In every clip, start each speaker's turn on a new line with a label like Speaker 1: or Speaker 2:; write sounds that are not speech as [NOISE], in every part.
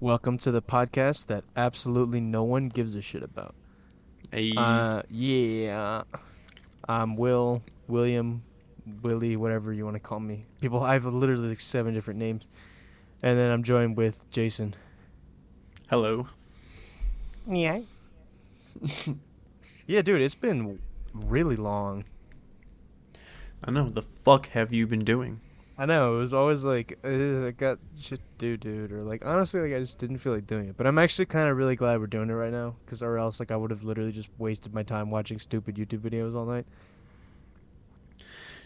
Speaker 1: Welcome to the podcast that absolutely no one gives a shit about.
Speaker 2: Hey,
Speaker 1: Uh, yeah. I'm Will, William, Willie, whatever you want to call me. People, I have literally like seven different names. And then I'm joined with Jason.
Speaker 2: hello.
Speaker 1: Yes. [LAUGHS] yeah, dude, it's been really long.
Speaker 2: I know. The fuck have you been doing?
Speaker 1: I know it was always like "Ugh, I got shit to do, dude, or like honestly, like I just didn't feel like doing it. But I'm actually kind of really glad we're doing it right now, because or else like I would have literally just wasted my time watching stupid YouTube videos all night.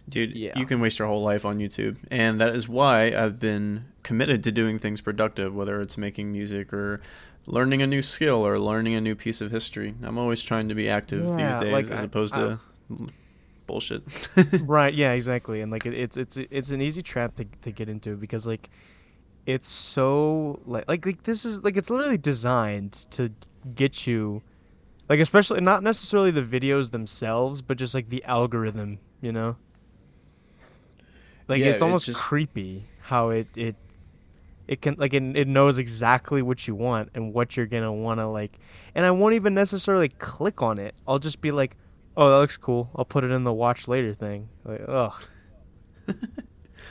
Speaker 2: Dude,
Speaker 1: Yeah.
Speaker 2: you can waste your whole life on YouTube. And that is why I've been committed to doing things productive, whether it's making music or learning a new skill or learning a new piece of history. I'm always trying to be active
Speaker 1: Yeah,
Speaker 2: these days
Speaker 1: like,
Speaker 2: as
Speaker 1: I-
Speaker 2: opposed
Speaker 1: I-
Speaker 2: to bullshit. [LAUGHS]
Speaker 1: right? Yeah, exactly. And like it, it's it's it's an easy trap to to get into because like it's so like like like this is like it's literally designed to get you like especially not necessarily the videos themselves, but just like the algorithm, you know. Like
Speaker 2: Yeah,
Speaker 1: it's
Speaker 2: it
Speaker 1: almost
Speaker 2: just-
Speaker 1: creepy how it it it can like it, it knows exactly what you want and what you're gonna want to like and i won't even necessarily click on it i'll just be like oh that looks cool. I'll put it in the watch later thing. Like ugh. [LAUGHS]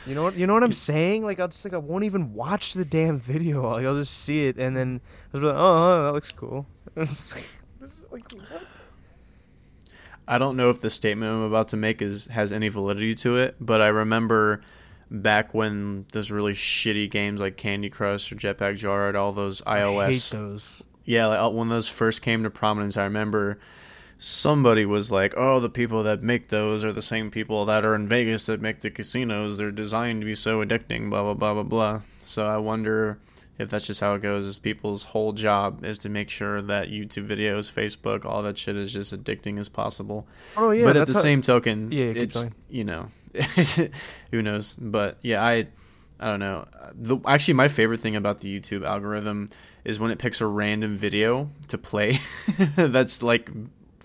Speaker 1: You know what you know what i'm saying? Like i'll just like i won't even watch the damn video. Like, i'll just see it and then i'll be like oh, that looks cool. [LAUGHS] This is like what?
Speaker 2: I don't know if the statement I'm about to make is has any validity to it, but I remember back when those really shitty games like Candy Crush or Jetpack Joyride, all those iOS
Speaker 1: i hate those.
Speaker 2: Yeah, like, uh, when those first came to prominence, I remember somebody was like, "Oh, the people that make those are the same people that are in Vegas that make the casinos. They're designed to be so addicting." Blah blah blah blah blah. So I wonder if that's just how it goes. Is people's whole job is to make sure that YouTube videos, Facebook, all that shit is just addicting as possible.
Speaker 1: oh yeah
Speaker 2: but at the
Speaker 1: how-
Speaker 2: same token,
Speaker 1: Yeah,
Speaker 2: it's
Speaker 1: going.
Speaker 2: you know, [LAUGHS] who knows? But yeah, I I don't know. The actually my favorite thing about the YouTube algorithm is when it picks a random video to play [LAUGHS] that's like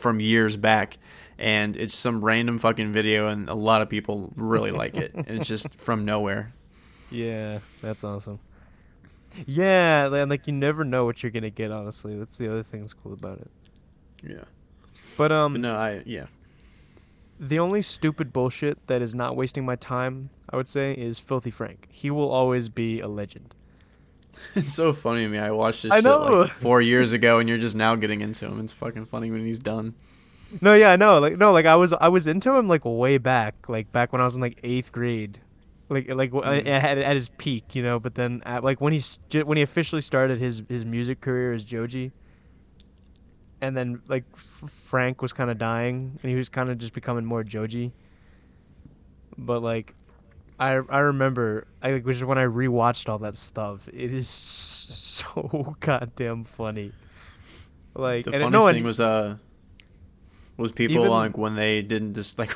Speaker 2: from years back and it's some random fucking video and a lot of people really like it and it's just from nowhere.
Speaker 1: Yeah, that's awesome. Yeah, li- like you never know what you're gonna get. Honestly, that's the other thing that's cool about it.
Speaker 2: Yeah.
Speaker 1: But um,
Speaker 2: But no, I yeah.
Speaker 1: the only stupid bullshit that is not wasting my time, I would say, is Filthy Frank. He will always be a legend. [LAUGHS]
Speaker 2: It's so funny to me. I watched this
Speaker 1: I
Speaker 2: shit
Speaker 1: know.
Speaker 2: like 4 years ago and you're just now getting into him. It's fucking funny when he's done.
Speaker 1: No, yeah, I know. Like, no, like I was, I was into him like way back, like back when I was in like eighth grade, like, like
Speaker 2: Mm.
Speaker 1: at, at his peak, you know. But then, at, like when ju- when he officially started his his music career as Joji, and then like F- Frank was kind of dying, and he was kind of just becoming more Joji. But like, I I remember I like which is when I rewatched all that stuff. It is [LAUGHS] so goddamn funny. Like
Speaker 2: the
Speaker 1: and it-
Speaker 2: funniest
Speaker 1: no, and-
Speaker 2: was uh was people
Speaker 1: Even-
Speaker 2: like when they didn't just [LAUGHS] like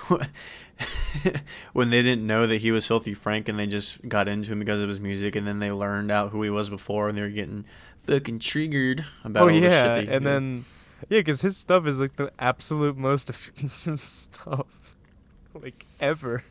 Speaker 2: when they didn't know that he was filthy frank and they just got into him because of his music and then they learned out who he was before and they were getting fucking triggered about
Speaker 1: oh
Speaker 2: all the shit
Speaker 1: yeah,
Speaker 2: that he
Speaker 1: and
Speaker 2: did.
Speaker 1: then yeah, because his stuff is like the absolute most [LAUGHS] offensive stuff, like ever.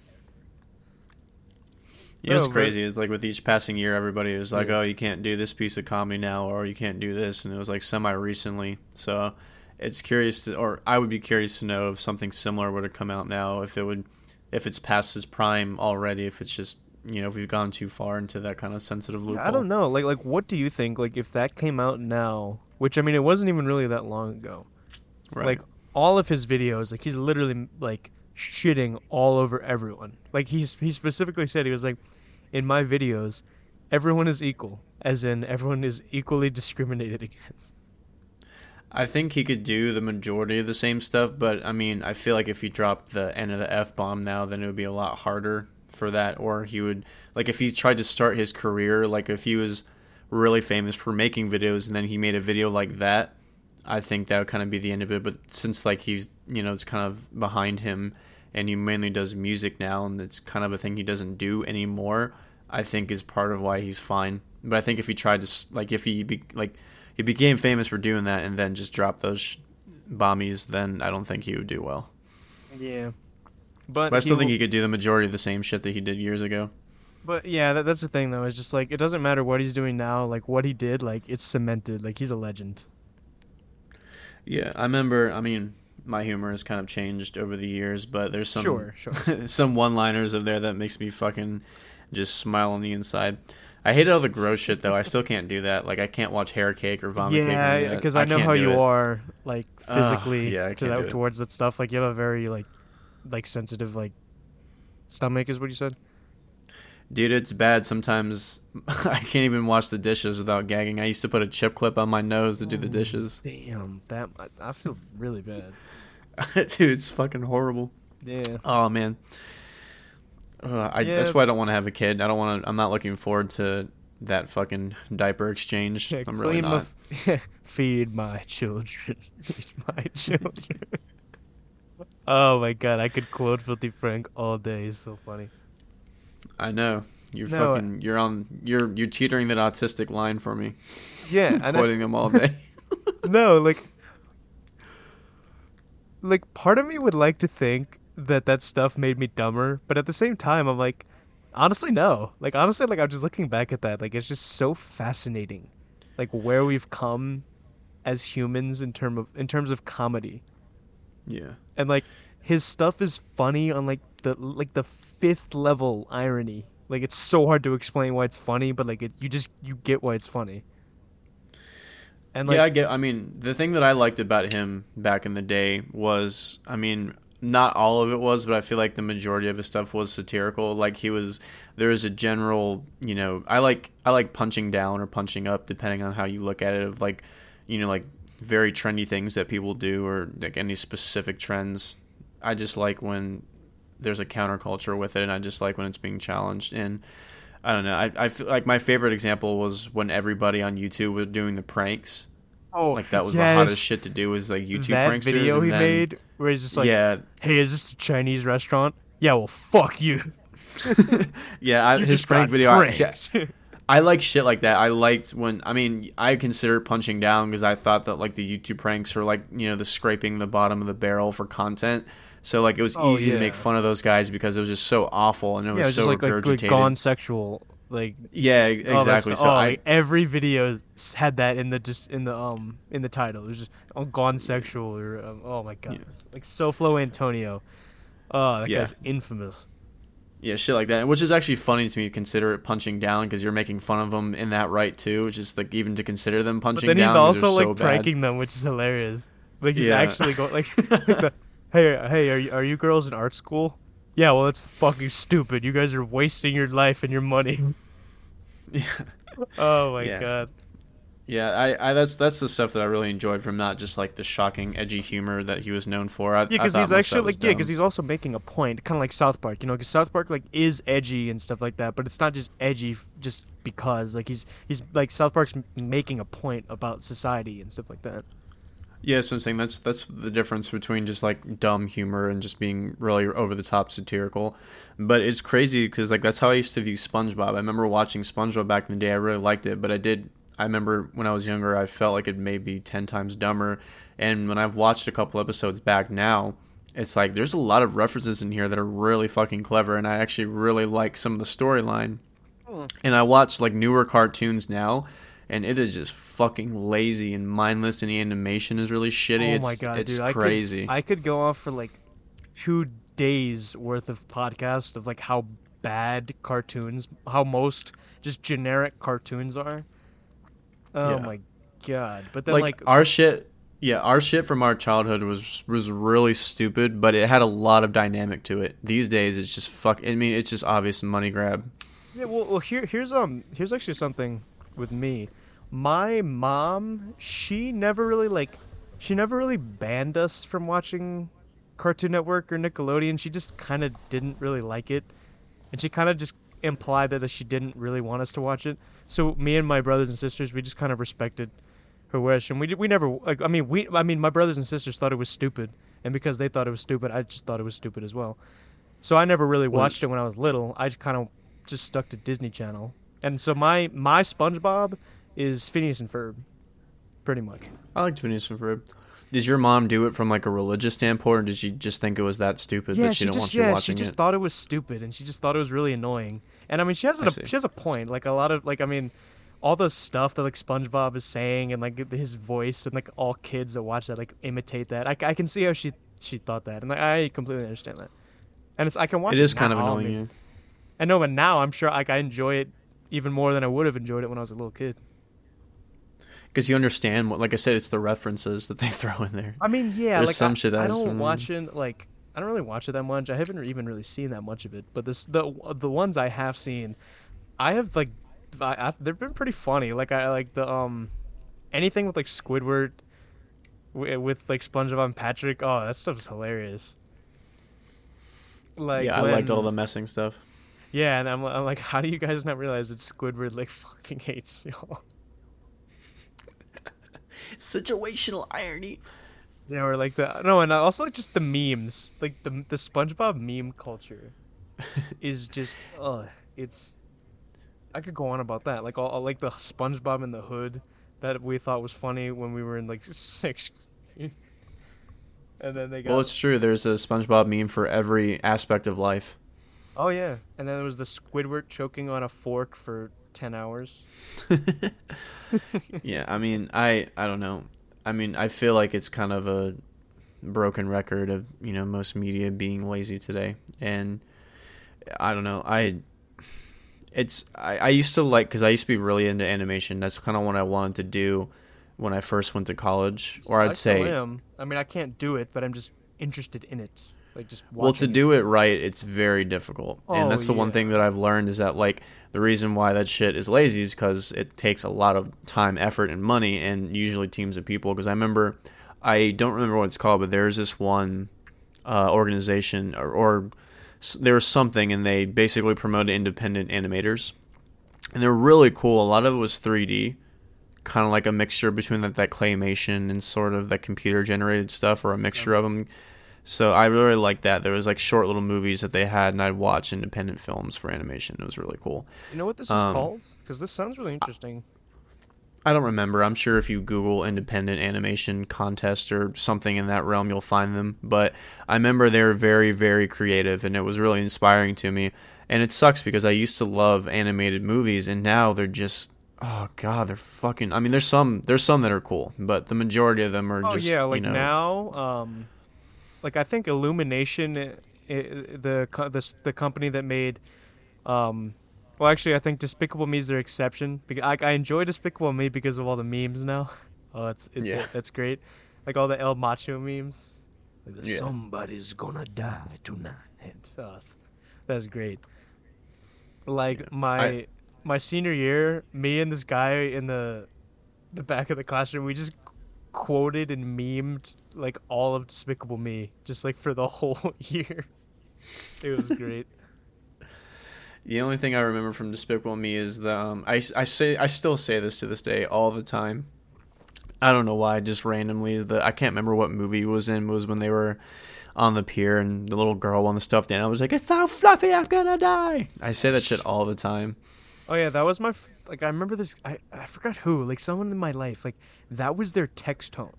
Speaker 2: Yeah, it's
Speaker 1: no, but-
Speaker 2: crazy it's like with each passing year everybody was like
Speaker 1: Yeah.
Speaker 2: oh you can't do this piece of comedy now or you can't do this and it was like semi recently so it's curious to, or i would be curious to know if something similar were to come out now if it would if it's past its prime already if it's just you know if we've gone too far into that kind of sensitive loophole
Speaker 1: I don't know. Like, like, what do you think? Like, if that came out now, which I mean, it wasn't even really that long ago.
Speaker 2: right
Speaker 1: Like, all of his videos, like, he's literally like shitting all over everyone. Like, he's he specifically said he was like, in my videos, everyone is equal, as in everyone is equally discriminated against.
Speaker 2: I think he could do the majority of the same stuff, but I mean, I feel like if he dropped the end of the F bomb now, then it would be a lot harder for that. Or he would, like, if he tried to start his career, like, if he was really famous for making videos and then he made a video like that, I think that would kind of be the end of it. But since, like, he's, you know, it's kind of behind him and he mainly does music now and it's kind of a thing he doesn't do anymore, I think is part of why he's fine. But I think if he tried to, like, if he, be, like, he became famous for doing that and then just dropped those sh- bombies, then I don't think he would do well.
Speaker 1: Yeah, but,
Speaker 2: But I still
Speaker 1: he
Speaker 2: think
Speaker 1: will-
Speaker 2: he could do the majority of the same shit that he did years ago.
Speaker 1: But yeah, that, that's the thing though. It's just like it doesn't matter what he's doing now. Like what he did, like it's cemented. Like he's a legend.
Speaker 2: Yeah, I remember. I mean, my humor has kind of changed over the years, but there's some
Speaker 1: Sure, sure. [LAUGHS]
Speaker 2: some one-liners of there that makes me fucking just smile on the inside. I hated all the gross shit though. I still can't do that. Like I can't watch hair cake or vomit cake. or any of
Speaker 1: Yeah, because I, know
Speaker 2: can't
Speaker 1: how you
Speaker 2: it.
Speaker 1: are, like physically
Speaker 2: yeah,
Speaker 1: to that towards that stuff. Like you have a very like, like sensitive like stomach is what you said.
Speaker 2: Dude, it's bad. Sometimes [LAUGHS] I can't even wash the dishes without gagging. I used to put a chip clip on my nose to do the oh, dishes.
Speaker 1: Damn, that I, I feel really bad. [LAUGHS]
Speaker 2: Dude, it's fucking horrible.
Speaker 1: Yeah.
Speaker 2: Oh man. Ugh, I,
Speaker 1: Yeah.
Speaker 2: That's why I don't want to have a kid. I don't want to. I'm not looking forward to that fucking diaper exchange.
Speaker 1: Yeah,
Speaker 2: I'm really not. [LAUGHS]
Speaker 1: my feed my children. [LAUGHS] Feed my children. oh my god, I could quote Filthy Frank all day. It's so funny.
Speaker 2: I know. You're
Speaker 1: No,
Speaker 2: fucking. You're on. You're you're teetering that autistic line for me.
Speaker 1: Yeah,
Speaker 2: Quoting them all day.
Speaker 1: no, like, like part of me would like to think that that stuff made me dumber, but at the same time, I'm like, honestly, no. Like honestly, like I'm just looking back at that. Like it's just so fascinating, like where we've come as humans in term of in terms of comedy.
Speaker 2: yeah.
Speaker 1: and like his stuff is funny on like the like the fifth level irony. Like it's so hard to explain why it's funny, but like it, you just you get why it's funny. And like
Speaker 2: yeah, I get. I mean, the thing that I liked about him back in the day was, I mean, not all of it was, but I feel like the majority of his stuff was satirical. Like he was, there was a general, you know, I like I like punching down or punching up, depending on how you look at it. Of like, you know, like very trendy things that people do, or like any specific trends. I just like when there's a counterculture with it, and I just like when it's being challenged. And I don't know. I, I feel like my favorite example was when everybody on YouTube was doing the pranks.
Speaker 1: oh,
Speaker 2: Like that was
Speaker 1: yes,
Speaker 2: the hottest shit to do was like YouTube
Speaker 1: that
Speaker 2: pranksters.
Speaker 1: video he
Speaker 2: then-
Speaker 1: made where he's just like,
Speaker 2: yeah,
Speaker 1: "Hey, is this a Chinese restaurant?" Yeah, well, fuck you. [LAUGHS]
Speaker 2: yeah. I, [LAUGHS]
Speaker 1: You
Speaker 2: his
Speaker 1: just
Speaker 2: prank video. I, see, I like shit like that. I liked when. I mean, I considered punching down because I thought that like the YouTube pranks were like you know the scraping the bottom of the barrel for content. So like it was
Speaker 1: Oh,
Speaker 2: easy to make fun of those guys because it was just so awful and it
Speaker 1: yeah,
Speaker 2: was
Speaker 1: it's
Speaker 2: so
Speaker 1: just like, like like gone sexual. Like
Speaker 2: yeah, exactly.
Speaker 1: stuff.
Speaker 2: So
Speaker 1: oh,
Speaker 2: I
Speaker 1: like, every video had that in the just in the um in the title. It was just oh, gone sexual or um, oh my god,
Speaker 2: Yeah.
Speaker 1: like SoFlo Antonio. Oh, that
Speaker 2: Yeah.
Speaker 1: guy's infamous.
Speaker 2: Yeah, shit like that, which is actually funny to me to consider it punching down because you're making fun of them in that right too. Which is like even to consider them
Speaker 1: But
Speaker 2: punching
Speaker 1: then
Speaker 2: down.
Speaker 1: he's also like
Speaker 2: so bad.
Speaker 1: pranking them, which is hilarious. Like he's
Speaker 2: Yeah.
Speaker 1: actually going like, like [LAUGHS] [LAUGHS] the, hey hey are you are you girls in art school? Yeah, well that's fucking stupid. You guys are wasting your life and your money.
Speaker 2: Yeah, [LAUGHS] [LAUGHS]
Speaker 1: Oh my
Speaker 2: Yeah.
Speaker 1: god.
Speaker 2: yeah. I, I that's that's the stuff that I really enjoyed from not just like the shocking, edgy humor that he was known for. I,
Speaker 1: Yeah, because he's actually like yeah, because he's also making a point, kind of like South Park, you know, because South Park like is edgy and stuff like that, but it's not just edgy f- just because like he's he's like South Park's m- making a point about society and stuff like that.
Speaker 2: Yeah, so I'm saying that's that's the difference between just like dumb humor and just being really over the top satirical. But it's crazy because like that's how I used to view SpongeBob. I remember watching SpongeBob back in the day. I really liked it, but I did. I remember when I was younger, I felt like it may be ten times dumber. And when I've watched a couple episodes back now, it's like there's a lot of references in here that are really fucking clever, and I actually really like some of the storyline. Hmm. And I watch like newer cartoons now, and it is just fucking lazy and mindless, and the animation is really shitty.
Speaker 1: oh
Speaker 2: it's,
Speaker 1: my god,
Speaker 2: it's
Speaker 1: dude!
Speaker 2: crazy.
Speaker 1: I could I could go off for like two days worth of podcast of like how bad cartoons, how most just generic cartoons are. Oh
Speaker 2: Yeah.
Speaker 1: my god! But then
Speaker 2: like,
Speaker 1: like,
Speaker 2: our shit, yeah, our shit from our childhood was was really stupid, but it had a lot of dynamic to it. These days, it's just fuck. I mean, it's just obvious money grab.
Speaker 1: Yeah, well, well, here, here's um, here's actually something with me. My mom, she never really like, she never really banned us from watching Cartoon Network or Nickelodeon. She just kind of didn't really like it, and she kind of just implied that she didn't really want us to watch it. So me and my brothers and sisters, we just kind of respected her wish, and we we never like. I mean, we, I mean, my brothers and sisters thought it was stupid, and because they thought it was stupid, I just thought it was stupid as well. So I never really watched it when I was little. I kind of just stuck to Disney Channel, and so my my SpongeBob is Phineas and Ferb, pretty much.
Speaker 2: I liked Phineas and Ferb. Did your mom do it from like a religious standpoint, or did she just think it was that stupid
Speaker 1: yeah,
Speaker 2: that she,
Speaker 1: she
Speaker 2: didn't
Speaker 1: just
Speaker 2: want you
Speaker 1: yeah,
Speaker 2: watching it?
Speaker 1: she just
Speaker 2: it?
Speaker 1: thought it was stupid, and she just thought it was really annoying. And I mean, she has a, she has a point. Like a lot of like I mean, all the stuff that like SpongeBob is saying and like his voice and like all kids that watch that like imitate that. I, I can see how she she thought that, and like, I completely understand that. And it's I can watch
Speaker 2: It
Speaker 1: it.
Speaker 2: is kind of annoying.
Speaker 1: I know, but now I'm sure like I enjoy it even more than I would have enjoyed it when I was a little kid.
Speaker 2: because you understand what like i said it's the references that they [LAUGHS] throw in there
Speaker 1: I mean, yeah,
Speaker 2: There's
Speaker 1: like
Speaker 2: some
Speaker 1: I,
Speaker 2: shit that
Speaker 1: I
Speaker 2: is
Speaker 1: don't watch it like I don't really watch it that much. I haven't even really seen that much of it. But this the the ones I have seen, I have like I, I, they've been pretty funny. Like I like the um anything with like Squidward with, with like SpongeBob and Patrick. Oh, that stuff's hilarious. Like
Speaker 2: yeah i liked all the messing stuff
Speaker 1: yeah, and I'm, I'm like, how do you guys not realize that Squidward like [LAUGHS] fucking hates y'all? [LAUGHS]
Speaker 2: situational irony
Speaker 1: Yeah, or like the no, and also like just the memes, like the the SpongeBob meme culture, [LAUGHS] is just uh, it's. I could go on about that, like all, all- like the SpongeBob in the hood that we thought was funny when we were in like sixth. and then they got
Speaker 2: well it's true there's a spongebob meme for every aspect of life
Speaker 1: oh yeah, and then there was the Squidward choking on a fork for ten hours. [LAUGHS]
Speaker 2: yeah i mean i i don't know. I mean i feel like it's kind of a broken record of you know most media being lazy today. And i don't know. I it's i, I used to like because i used to be really into animation. That's kind of what i wanted to do when i first went to college. Or
Speaker 1: I
Speaker 2: i'd
Speaker 1: still
Speaker 2: say
Speaker 1: am. I mean, I can't do it, but I'm just interested in it, like just
Speaker 2: well to do it right it's very difficult.
Speaker 1: Oh,
Speaker 2: and that's the one thing that i've learned is that like the reason why that shit is lazy is because it takes a lot of time effort and money and usually teams of people. Because i remember i don't remember what it's called but there's this one uh, organization or, or there was something and they basically promoted independent animators. And they're really cool. A lot of it was 3d kind of like a mixture between that, that claymation and sort of that computer generated stuff or a mixture of them so I really liked that. There was like short little movies that they had, and I'd watch independent films for animation. It was really cool.
Speaker 1: You know what this is
Speaker 2: Um,
Speaker 1: called? Because this sounds really interesting.
Speaker 2: I don't remember. I'm sure if you Google independent animation contest or something in that realm, you'll find them. But I remember they were very, very creative, and it was really inspiring to me. And it sucks because I used to love animated movies, and now they're just oh god, they're fucking. I mean, there's some there's some that are cool, but the majority of them are
Speaker 1: Oh
Speaker 2: just
Speaker 1: yeah, like
Speaker 2: you know,
Speaker 1: now, um, like I think Illumination, i i the the the company that made, um, well actually I think Despicable Me is their exception because I, I enjoy Despicable Me because of all the memes now. [LAUGHS] Oh, it's, it's
Speaker 2: Yeah.
Speaker 1: that's great, like all the El Macho memes. Like
Speaker 2: Yeah.
Speaker 1: Somebody's gonna die tonight. Oh, that's, that's great. Like my
Speaker 2: I-
Speaker 1: my senior year, me and this guy in the the back of the classroom, we just quoted and memed like all of Despicable Me, just like for the [LAUGHS] whole year. It was great. [LAUGHS]
Speaker 2: The only thing I remember from Despicable Me is the um, I, I say I still say this to this day all the time. I don't know why, just randomly the I can't remember what movie it was in was when they were on the pier and the little girl won the stuffed animal was like, "It's so fluffy, I'm gonna die." I say that shit all the time.
Speaker 1: Oh yeah, that was my f- like. I remember this. I I forgot who. Like someone in my life. Like that was their text tone.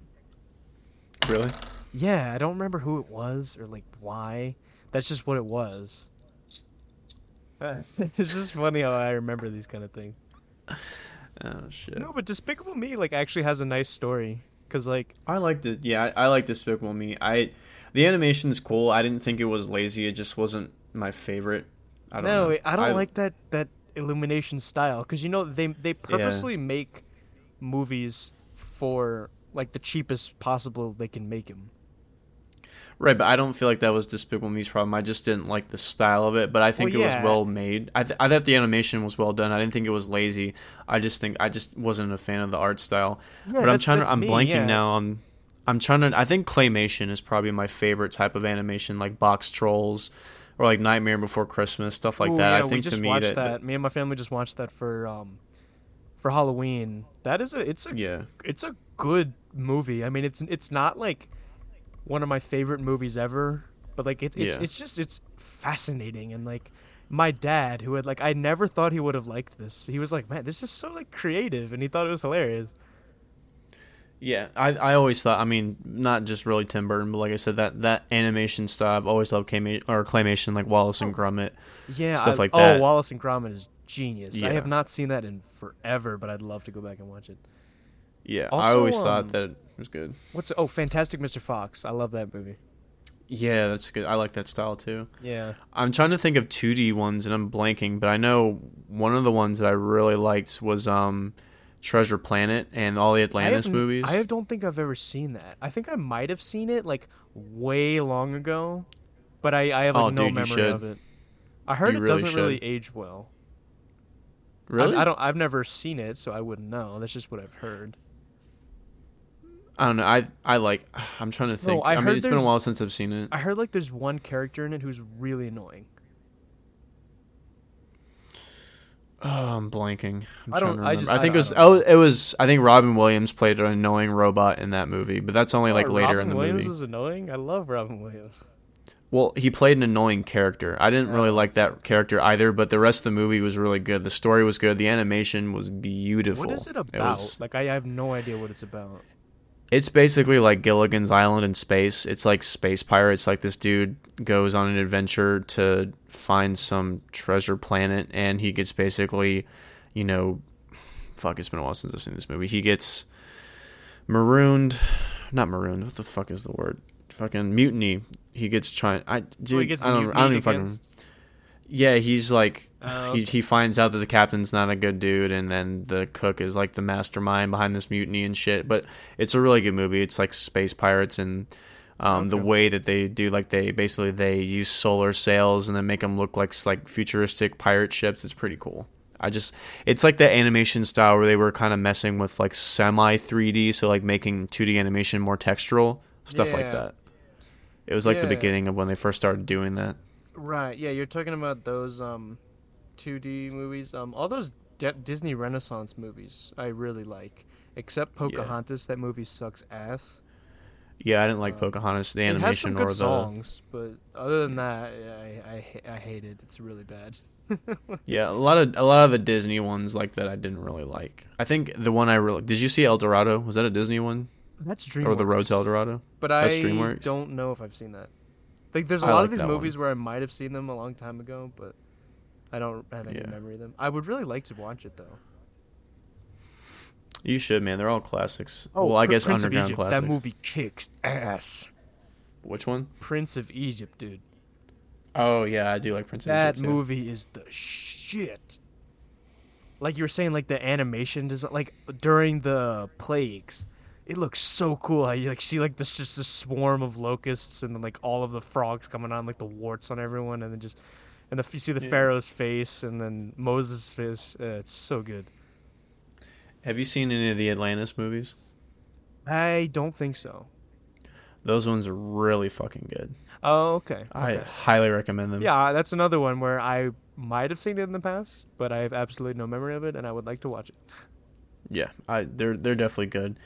Speaker 2: Really?
Speaker 1: Yeah, I don't remember who it was or like why. That's just what it was. [LAUGHS] it's just funny how I remember these kind of things. [LAUGHS]
Speaker 2: Oh shit.
Speaker 1: No, but Despicable Me like actually has a nice story. Cause like
Speaker 2: I liked it. Yeah, I, I like Despicable Me. I the animation's cool. I didn't think it was lazy. It just wasn't my favorite. I don't
Speaker 1: no,
Speaker 2: know.
Speaker 1: I don't like that that Illumination style because you know they they purposely make movies for like the cheapest possible they can make them.
Speaker 2: Right, but I don't feel like that was Despicable Me's problem. I just didn't like the style of it, but I think
Speaker 1: Well,
Speaker 2: it was well made. I, th- I thought the animation was well done. I didn't think it was lazy. I just think I just wasn't a fan of the art style.
Speaker 1: Yeah,
Speaker 2: but I'm trying to. I'm
Speaker 1: me,
Speaker 2: blanking
Speaker 1: yeah.
Speaker 2: now on. I'm trying to. I think claymation is probably my favorite type of animation, like box trolls, or like Nightmare Before Christmas, stuff like
Speaker 1: Ooh,
Speaker 2: that.
Speaker 1: Yeah,
Speaker 2: I
Speaker 1: we
Speaker 2: think
Speaker 1: just
Speaker 2: to me
Speaker 1: watched
Speaker 2: that,
Speaker 1: that. Me and my family just watched that for um for Halloween. That is a it's a
Speaker 2: yeah,
Speaker 1: it's a good movie. I mean, it's it's not like one of my favorite movies ever, but like it's it's
Speaker 2: Yeah.
Speaker 1: it's just it's fascinating and like my dad who had like I never thought he would have liked this. He was like, "Man, this is so like creative," and he thought it was hilarious.
Speaker 2: Yeah, I, I always thought. I mean, not just really Tim Burton, but like I said, that that animation style. I've always loved claymation or claymation, like Wallace and Gromit.
Speaker 1: Yeah,
Speaker 2: Stuff
Speaker 1: I-
Speaker 2: like
Speaker 1: oh. Wallace and Gromit is genius. I have not seen that in forever, but I'd love to go back and watch it.
Speaker 2: Yeah, I always
Speaker 1: um,
Speaker 2: thought that it was good.
Speaker 1: What's oh, Fantastic Mr. Fox? I love that movie.
Speaker 2: Yeah, that's good. I like that style too.
Speaker 1: Yeah.
Speaker 2: I'm trying to think of 2D ones and I'm blanking, but I know one of the ones that I really liked was um Treasure Planet and all the Atlantis
Speaker 1: I
Speaker 2: movies.
Speaker 1: I don't think I've ever seen that. I think I might have seen it like way long ago, but I, I have like
Speaker 2: Oh,
Speaker 1: no
Speaker 2: dude,
Speaker 1: memory
Speaker 2: should.
Speaker 1: of it. I heard
Speaker 2: You
Speaker 1: it
Speaker 2: really
Speaker 1: doesn't really age well.
Speaker 2: really?
Speaker 1: I, I don't. I've never seen it, so I wouldn't know. That's just what I've heard.
Speaker 2: I don't know. I I like. [SIGHS] I'm trying to think.
Speaker 1: I
Speaker 2: I, mean,
Speaker 1: heard
Speaker 2: it's been a while since I've seen it.
Speaker 1: I heard like there's one character in it who's really annoying.
Speaker 2: Oh, I'm blanking. I'm
Speaker 1: I don't-
Speaker 2: to
Speaker 1: I just-
Speaker 2: I
Speaker 1: I
Speaker 2: think
Speaker 1: don't-
Speaker 2: it was.
Speaker 1: I
Speaker 2: Oh, it was. I think Robin Williams played an annoying robot in that movie, but that's only oh, like
Speaker 1: Oh,
Speaker 2: later
Speaker 1: Robin
Speaker 2: in the
Speaker 1: Williams
Speaker 2: movie.
Speaker 1: was annoying. I love Robin Williams.
Speaker 2: Well, he played an annoying character. I didn't really
Speaker 1: Oh.
Speaker 2: like that character either, but the rest of the movie was really good. The story was good. The animation was beautiful.
Speaker 1: What is it about?
Speaker 2: was-
Speaker 1: like I have no idea what it's about.
Speaker 2: It's basically like Gilligan's Island in space. It's like space pirates. Like this dude goes on an adventure to find some treasure planet, and he gets basically, you know, fuck. It's been a while since I've seen this movie. He gets marooned, not marooned. What the fuck is the word? Fucking mutiny. He gets trying. I dude.
Speaker 1: So he gets
Speaker 2: I don't. I don't even fucking. Yeah, he's like
Speaker 1: Oh,
Speaker 2: he
Speaker 1: okay.
Speaker 2: he finds out that the captain's not a good dude, and then the cook is like the mastermind behind this mutiny and shit. But it's a really good movie. It's like space pirates and um, the way that they do like they basically they use solar sails and then make them look like like futuristic pirate ships. It's pretty cool. I just it's like the animation style where they were kind of messing with like semi 3D, so like making 2D animation more textural stuff like that. It was like the beginning of when they first started doing that.
Speaker 1: Right. Yeah, you're talking about those um, 2D movies. Um, all those D- Disney Renaissance movies I really like. Except Pocahontas, that movie sucks ass.
Speaker 2: Yeah, I didn't like
Speaker 1: Uh,
Speaker 2: Pocahontas, the
Speaker 1: it has
Speaker 2: animation
Speaker 1: some good
Speaker 2: or the
Speaker 1: songs, but other than that, I I, I hate it. It's really bad. [LAUGHS]
Speaker 2: Yeah, a lot of a lot of the Disney ones like that I didn't really like. I think the one I really did you see El Dorado? Was that a Disney one
Speaker 1: That's DreamWorks.
Speaker 2: or the Road to El Dorado?
Speaker 1: But
Speaker 2: That's
Speaker 1: I
Speaker 2: DreamWorks?
Speaker 1: don't know if I've seen that. Like, there's a
Speaker 2: I
Speaker 1: lot
Speaker 2: like
Speaker 1: of these
Speaker 2: that one.
Speaker 1: movies where I might have seen them a long time ago, but I don't have any
Speaker 2: Yeah.
Speaker 1: memory of them. I would really like to watch it though.
Speaker 2: You should, man. They're all classics. Oh, well, I
Speaker 1: Pr-
Speaker 2: guess
Speaker 1: Oh, Prince of
Speaker 2: underground
Speaker 1: Egypt,
Speaker 2: classics.
Speaker 1: That movie kicks ass.
Speaker 2: Which one?
Speaker 1: Prince of Egypt, dude.
Speaker 2: Oh yeah, I do like Prince of
Speaker 1: That
Speaker 2: Egypt. too.
Speaker 1: movie is the shit. Like you were saying, like the animation design, like during the plagues, it looks so cool. You like see like this just a swarm of locusts and then like all of the frogs coming on, like the warts on everyone, and then just and the you see the
Speaker 2: Yeah.
Speaker 1: pharaoh's face and then Moses' face. Uh, it's so good.
Speaker 2: Have you seen any of the Atlantis movies?
Speaker 1: I don't think so.
Speaker 2: Those ones are really fucking good.
Speaker 1: Oh, okay.
Speaker 2: I
Speaker 1: okay.
Speaker 2: highly recommend them.
Speaker 1: Yeah, that's another one where I might have seen it in the past, but I have absolutely no memory of it, and I would like to watch it.
Speaker 2: Yeah, I they're they're definitely good.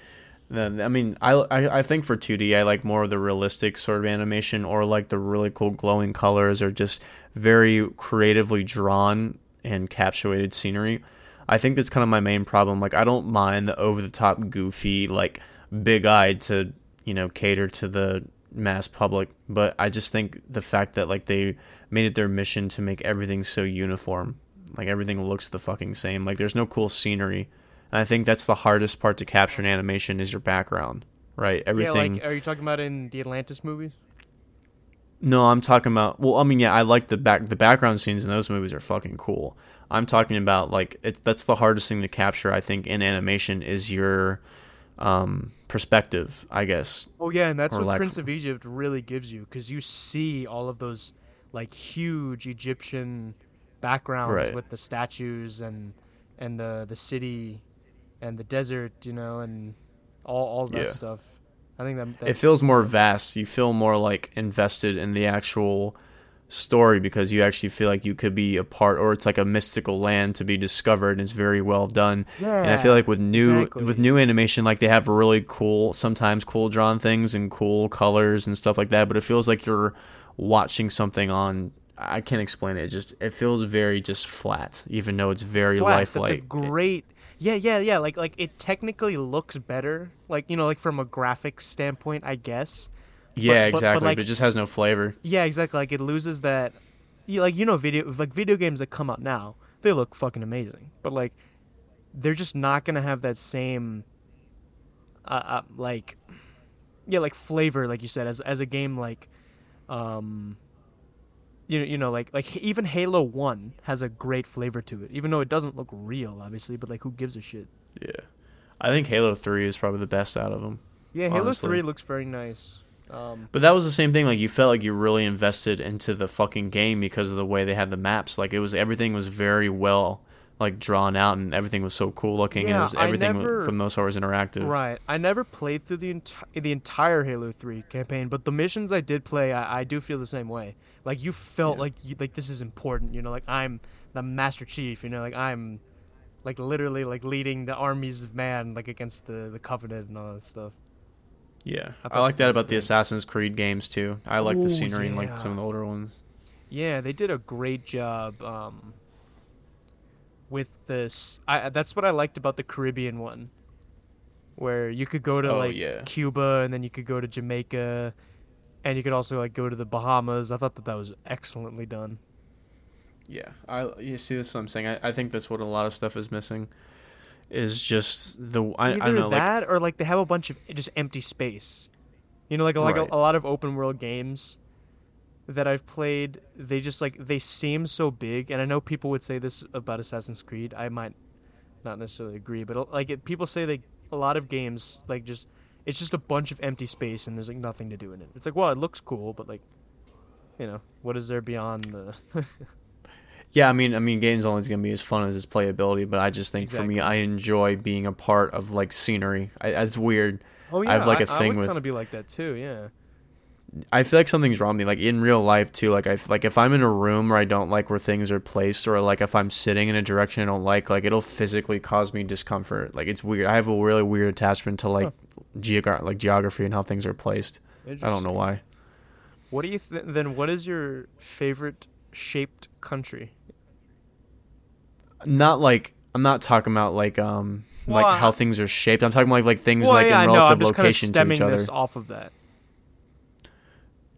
Speaker 2: I mean, I, I I think for 2D, I like more of the realistic sort of animation, or like the really cool glowing colors, or just very creatively drawn and capsulated scenery. I think that's kind of my main problem. Like, I don't mind the over the top, goofy, like big eyed to you know cater to the mass public, but I just think the fact that like they made it their mission to make everything so uniform, like everything looks the fucking same. Like, there's no cool scenery. And I think that's the hardest part to capture in animation is your background, right? Everything.
Speaker 1: Yeah, like, are you talking about in the Atlantis movies?
Speaker 2: no, I'm talking about. Well, I mean, yeah, I like the back. The background scenes in those movies are fucking cool. I'm talking about like it, that's the hardest thing to capture. I think in animation is your um, perspective. I guess.
Speaker 1: Oh yeah, and that's what
Speaker 2: lack-
Speaker 1: Prince of Egypt really gives you, because you see all of those like huge Egyptian backgrounds
Speaker 2: Right.
Speaker 1: with the statues and and the the city and the desert, you know, and all all that
Speaker 2: Yeah.
Speaker 1: stuff. I think that, that
Speaker 2: it feels more vast. You feel more like invested in the actual story because you actually feel like you could be a part, or it's like a mystical land to be discovered. and It's very well done.
Speaker 1: yeah,
Speaker 2: and I feel like with new
Speaker 1: exactly.
Speaker 2: with new animation, like they have really cool, sometimes cool drawn things and cool colors and stuff like that. But it feels like you're watching something on. I can't explain it. It just it feels very just flat, even though it's very
Speaker 1: flat.
Speaker 2: lifelike.
Speaker 1: That's a great. Yeah, yeah, yeah. Like like it technically looks better. Like you know, like from a graphics standpoint, I guess.
Speaker 2: Yeah,
Speaker 1: but- but,
Speaker 2: exactly. But,
Speaker 1: like-
Speaker 2: it just has no flavor.
Speaker 1: Yeah, exactly. Like it loses that. You, like you know, video like video games that come out now, they look fucking amazing. But like, they're just not gonna have that same. Uh, uh like, yeah, like flavor, like you said, as as a game like, um. You know, you know, like like even Halo One has a great flavor to it, even though it doesn't look real, obviously. But like, who gives a shit?
Speaker 2: Yeah, I think Halo Three is probably the best out of them.
Speaker 1: Yeah, Halo
Speaker 2: Honestly.
Speaker 1: Three looks very nice. Um,
Speaker 2: But that was the same thing. Like you felt like you really invested into the fucking game because of the way they had the maps. Like it was everything was very well like drawn out and everything was so cool looking and it was everything
Speaker 1: never-
Speaker 2: the most was interactive.
Speaker 1: Right. I never played through the enti- the entire Halo 3 campaign, but the missions I did play, I, I do feel the same way. Like you felt
Speaker 2: Yeah.
Speaker 1: like you, like this is important, you know, like I'm the Master Chief, you know, like I'm like literally like leading the armies of man like against the the Covenant and all that stuff.
Speaker 2: Yeah,
Speaker 1: I
Speaker 2: I, like
Speaker 1: that
Speaker 2: about the. Assassin's Creed games too. I like
Speaker 1: Ooh,
Speaker 2: the scenery in
Speaker 1: yeah.
Speaker 2: like some of the older ones.
Speaker 1: Yeah, they did a great job um with this. I that's what I liked about the Caribbean one. Where you could go to
Speaker 2: Oh,
Speaker 1: like
Speaker 2: yeah.
Speaker 1: Cuba and then you could go to Jamaica and you could also like go to the Bahamas. I thought that that was excellently done.
Speaker 2: Yeah, I you see that's what I'm saying. I, I think that's what a lot of stuff is missing. Is just the I, I
Speaker 1: Either
Speaker 2: don't know like
Speaker 1: that or like they have a bunch of just empty space. You know, like like
Speaker 2: Right.
Speaker 1: a, a lot of open world games that I've played, they just like they seem so big, and I know people would say this about Assassin's Creed. I might not necessarily agree, but like it, people say they a lot of games like just it's just a bunch of empty space and there's like nothing to do in it. It's like well, it looks cool, but like you know, what is there beyond the? [LAUGHS]
Speaker 2: Yeah, I mean, I mean, games only is gonna be as fun as its playability, but I just think for me, I enjoy being a part of like scenery. I, it's weird.
Speaker 1: oh yeah,
Speaker 2: I have, like, a
Speaker 1: I,
Speaker 2: thing
Speaker 1: would
Speaker 2: with-
Speaker 1: kind of be like that too. Yeah.
Speaker 2: I feel like something's wrong with me, like in real life too. Like I like if I'm in a room where I don't like where things are placed, or like if I'm sitting in a direction I don't like, like it'll physically cause me discomfort. Like it's weird. I have a really weird attachment to like geogra- like geography and how things are placed. I don't know why.
Speaker 1: What do you th- then? What is your favorite shaped country?
Speaker 2: Not like I'm not talking about like um
Speaker 1: Well,
Speaker 2: like how
Speaker 1: I-
Speaker 2: things are shaped. I'm talking about like, like things
Speaker 1: well,
Speaker 2: like
Speaker 1: yeah,
Speaker 2: in relative
Speaker 1: I'm just kind of
Speaker 2: location to
Speaker 1: stemming
Speaker 2: each other.
Speaker 1: this off of that.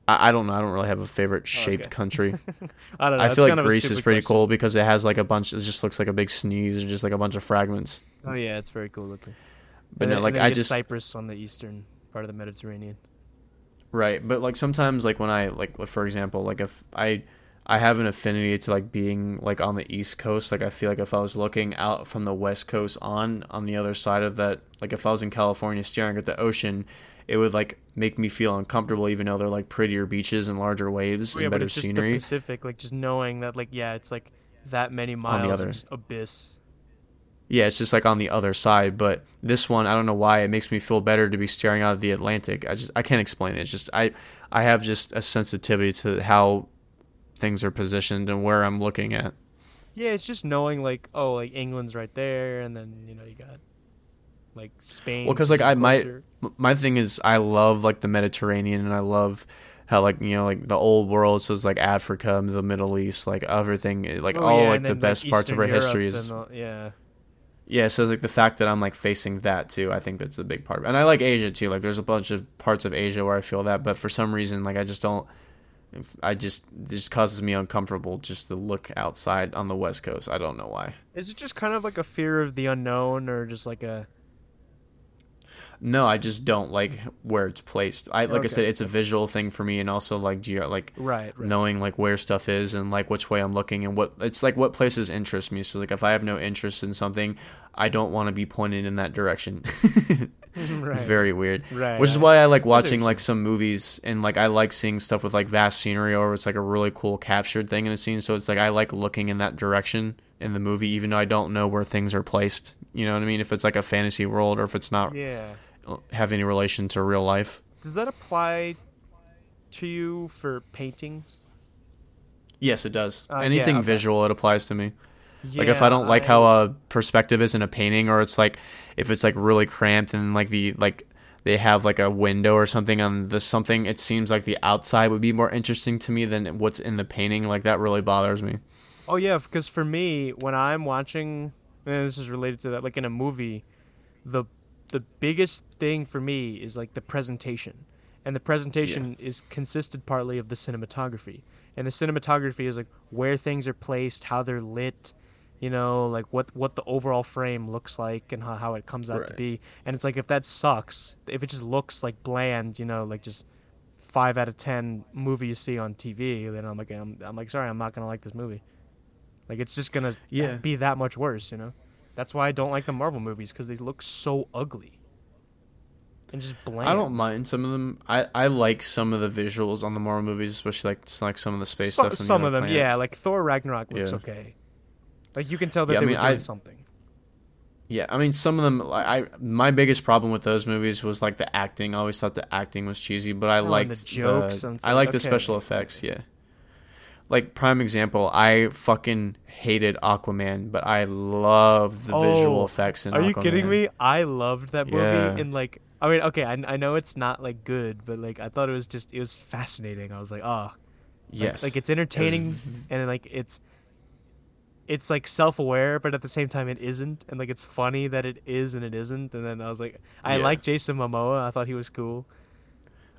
Speaker 2: I, I don't know. I don't really have a favorite shaped
Speaker 1: okay.
Speaker 2: country. [LAUGHS]
Speaker 1: I don't know.
Speaker 2: I feel like Greece is pretty
Speaker 1: question.
Speaker 2: cool because it has like a bunch. It just looks like a big sneeze or just like a bunch of fragments.
Speaker 1: Oh yeah, it's very cool looking.
Speaker 2: But
Speaker 1: And
Speaker 2: no, like I just
Speaker 1: Cyprus on the eastern part of the Mediterranean.
Speaker 2: right. But like sometimes like when I like for example like if I I have an affinity to like being like on the east coast. Like I feel like if I was looking out from the west coast on on the other side of that, like if I was in California staring at the ocean. It would like make me feel uncomfortable, even though they're like prettier beaches and larger waves
Speaker 1: yeah,
Speaker 2: and
Speaker 1: but
Speaker 2: better
Speaker 1: it's just
Speaker 2: scenery.
Speaker 1: the Pacific, like just knowing that, like yeah, it's like that many miles
Speaker 2: other-
Speaker 1: of just abyss.
Speaker 2: Yeah, it's just like on the other side. But this one, I don't know why it makes me feel better to be staring out of the Atlantic. I just I can't explain it. It's just I I have just a sensitivity to how things are positioned and where I'm looking at.
Speaker 1: Yeah, it's just knowing like oh, like England's right there, and then you know you got like Spain.
Speaker 2: Well, because like, I might-
Speaker 1: closer.
Speaker 2: M- My thing is I love like the Mediterranean and I love how like you know like the old world so it's like Africa, the Middle East, like everything like
Speaker 1: Oh,
Speaker 2: all
Speaker 1: yeah,
Speaker 2: like the
Speaker 1: then,
Speaker 2: best parts of our
Speaker 1: Europe
Speaker 2: history is
Speaker 1: yeah.
Speaker 2: Yeah, so like the fact that I'm like facing that too, I think that's a big part. And I like Asia too. Like there's a bunch of parts of Asia where I feel that, but for some reason like I just don't I just it just causes me uncomfortable just to look outside on the west coast. I don't know why.
Speaker 1: Is it just kind of like a fear of the unknown, or just like a
Speaker 2: No, I just don't like where it's placed. I like I said it's a visual thing for me and also like geo like
Speaker 1: right? right.
Speaker 2: knowing like where stuff is and like which way I'm looking and what it's like what places interest me. So like if I have no interest in something, I don't want to be pointed in that direction. [LAUGHS] [LAUGHS]
Speaker 1: right.
Speaker 2: It's very weird.
Speaker 1: right.
Speaker 2: Which is why I like watching like some movies and like I like seeing stuff with like vast scenery or it's like a really cool captured thing in a scene. So it's like I like looking in that direction in the movie, even though I don't know where things are placed. You know what I mean? If it's like a fantasy world or if it's not
Speaker 1: Yeah.
Speaker 2: Have any relation to real life.
Speaker 1: Does that apply to you for paintings?
Speaker 2: Yes, it does.
Speaker 1: Uh, yeah,
Speaker 2: Anything
Speaker 1: okay.
Speaker 2: visual, it applies to me. like if I don't like how a perspective is in a painting, or it's like if it's like really cramped and like the like they have like a window or something on the something, it seems like the outside would be more interesting to me than what's in the painting. Like that really bothers me.
Speaker 1: Oh yeah, because for me, when I'm watching and this is related to that. Like in a movie, the the biggest thing for me is like the presentation, and the presentation is consisted partly of the cinematography, and the cinematography is like where things are placed, how they're lit, you know, like what what the overall frame looks like and how, how it comes out to be. And it's like if that sucks, if it just looks like bland, you know, like just five out of ten movie you see on TV, then I'm like I'm, I'm like sorry, I'm not gonna like this movie. Like it's just gonna
Speaker 2: Yeah.
Speaker 1: be that much worse, you know. That's why I don't like the Marvel movies because they look so ugly and just bland.
Speaker 2: I don't mind some of them. I, I like some of the visuals on the Marvel movies, especially like like some of the space
Speaker 1: some,
Speaker 2: stuff. and the
Speaker 1: some of them, yeah. Like Thor Ragnarok looks
Speaker 2: Yeah.
Speaker 1: okay. Like you can tell that
Speaker 2: Yeah, I
Speaker 1: they
Speaker 2: mean,
Speaker 1: were doing
Speaker 2: I-
Speaker 1: something.
Speaker 2: Yeah, I mean, some of them. I my biggest problem with those movies was like the acting. I always thought the acting was cheesy, but I oh,
Speaker 1: and
Speaker 2: liked
Speaker 1: the jokes and
Speaker 2: I like the special effects. Yeah. Like prime example, I fucking hated Aquaman, but I love the visual
Speaker 1: Oh,
Speaker 2: effects in
Speaker 1: Are you kidding me? I loved that movie.
Speaker 2: Yeah.
Speaker 1: And like, I mean, okay, I, I know it's not like good, but like, I thought it was just it was fascinating. I was like, oh, like-
Speaker 2: Yes.
Speaker 1: like, it's entertaining and like it's it's like self-aware, but at the same time it isn't, and like it's funny that it is and it isn't. And then I was like, I
Speaker 2: Yeah.
Speaker 1: like Jason Momoa. I thought he was cool.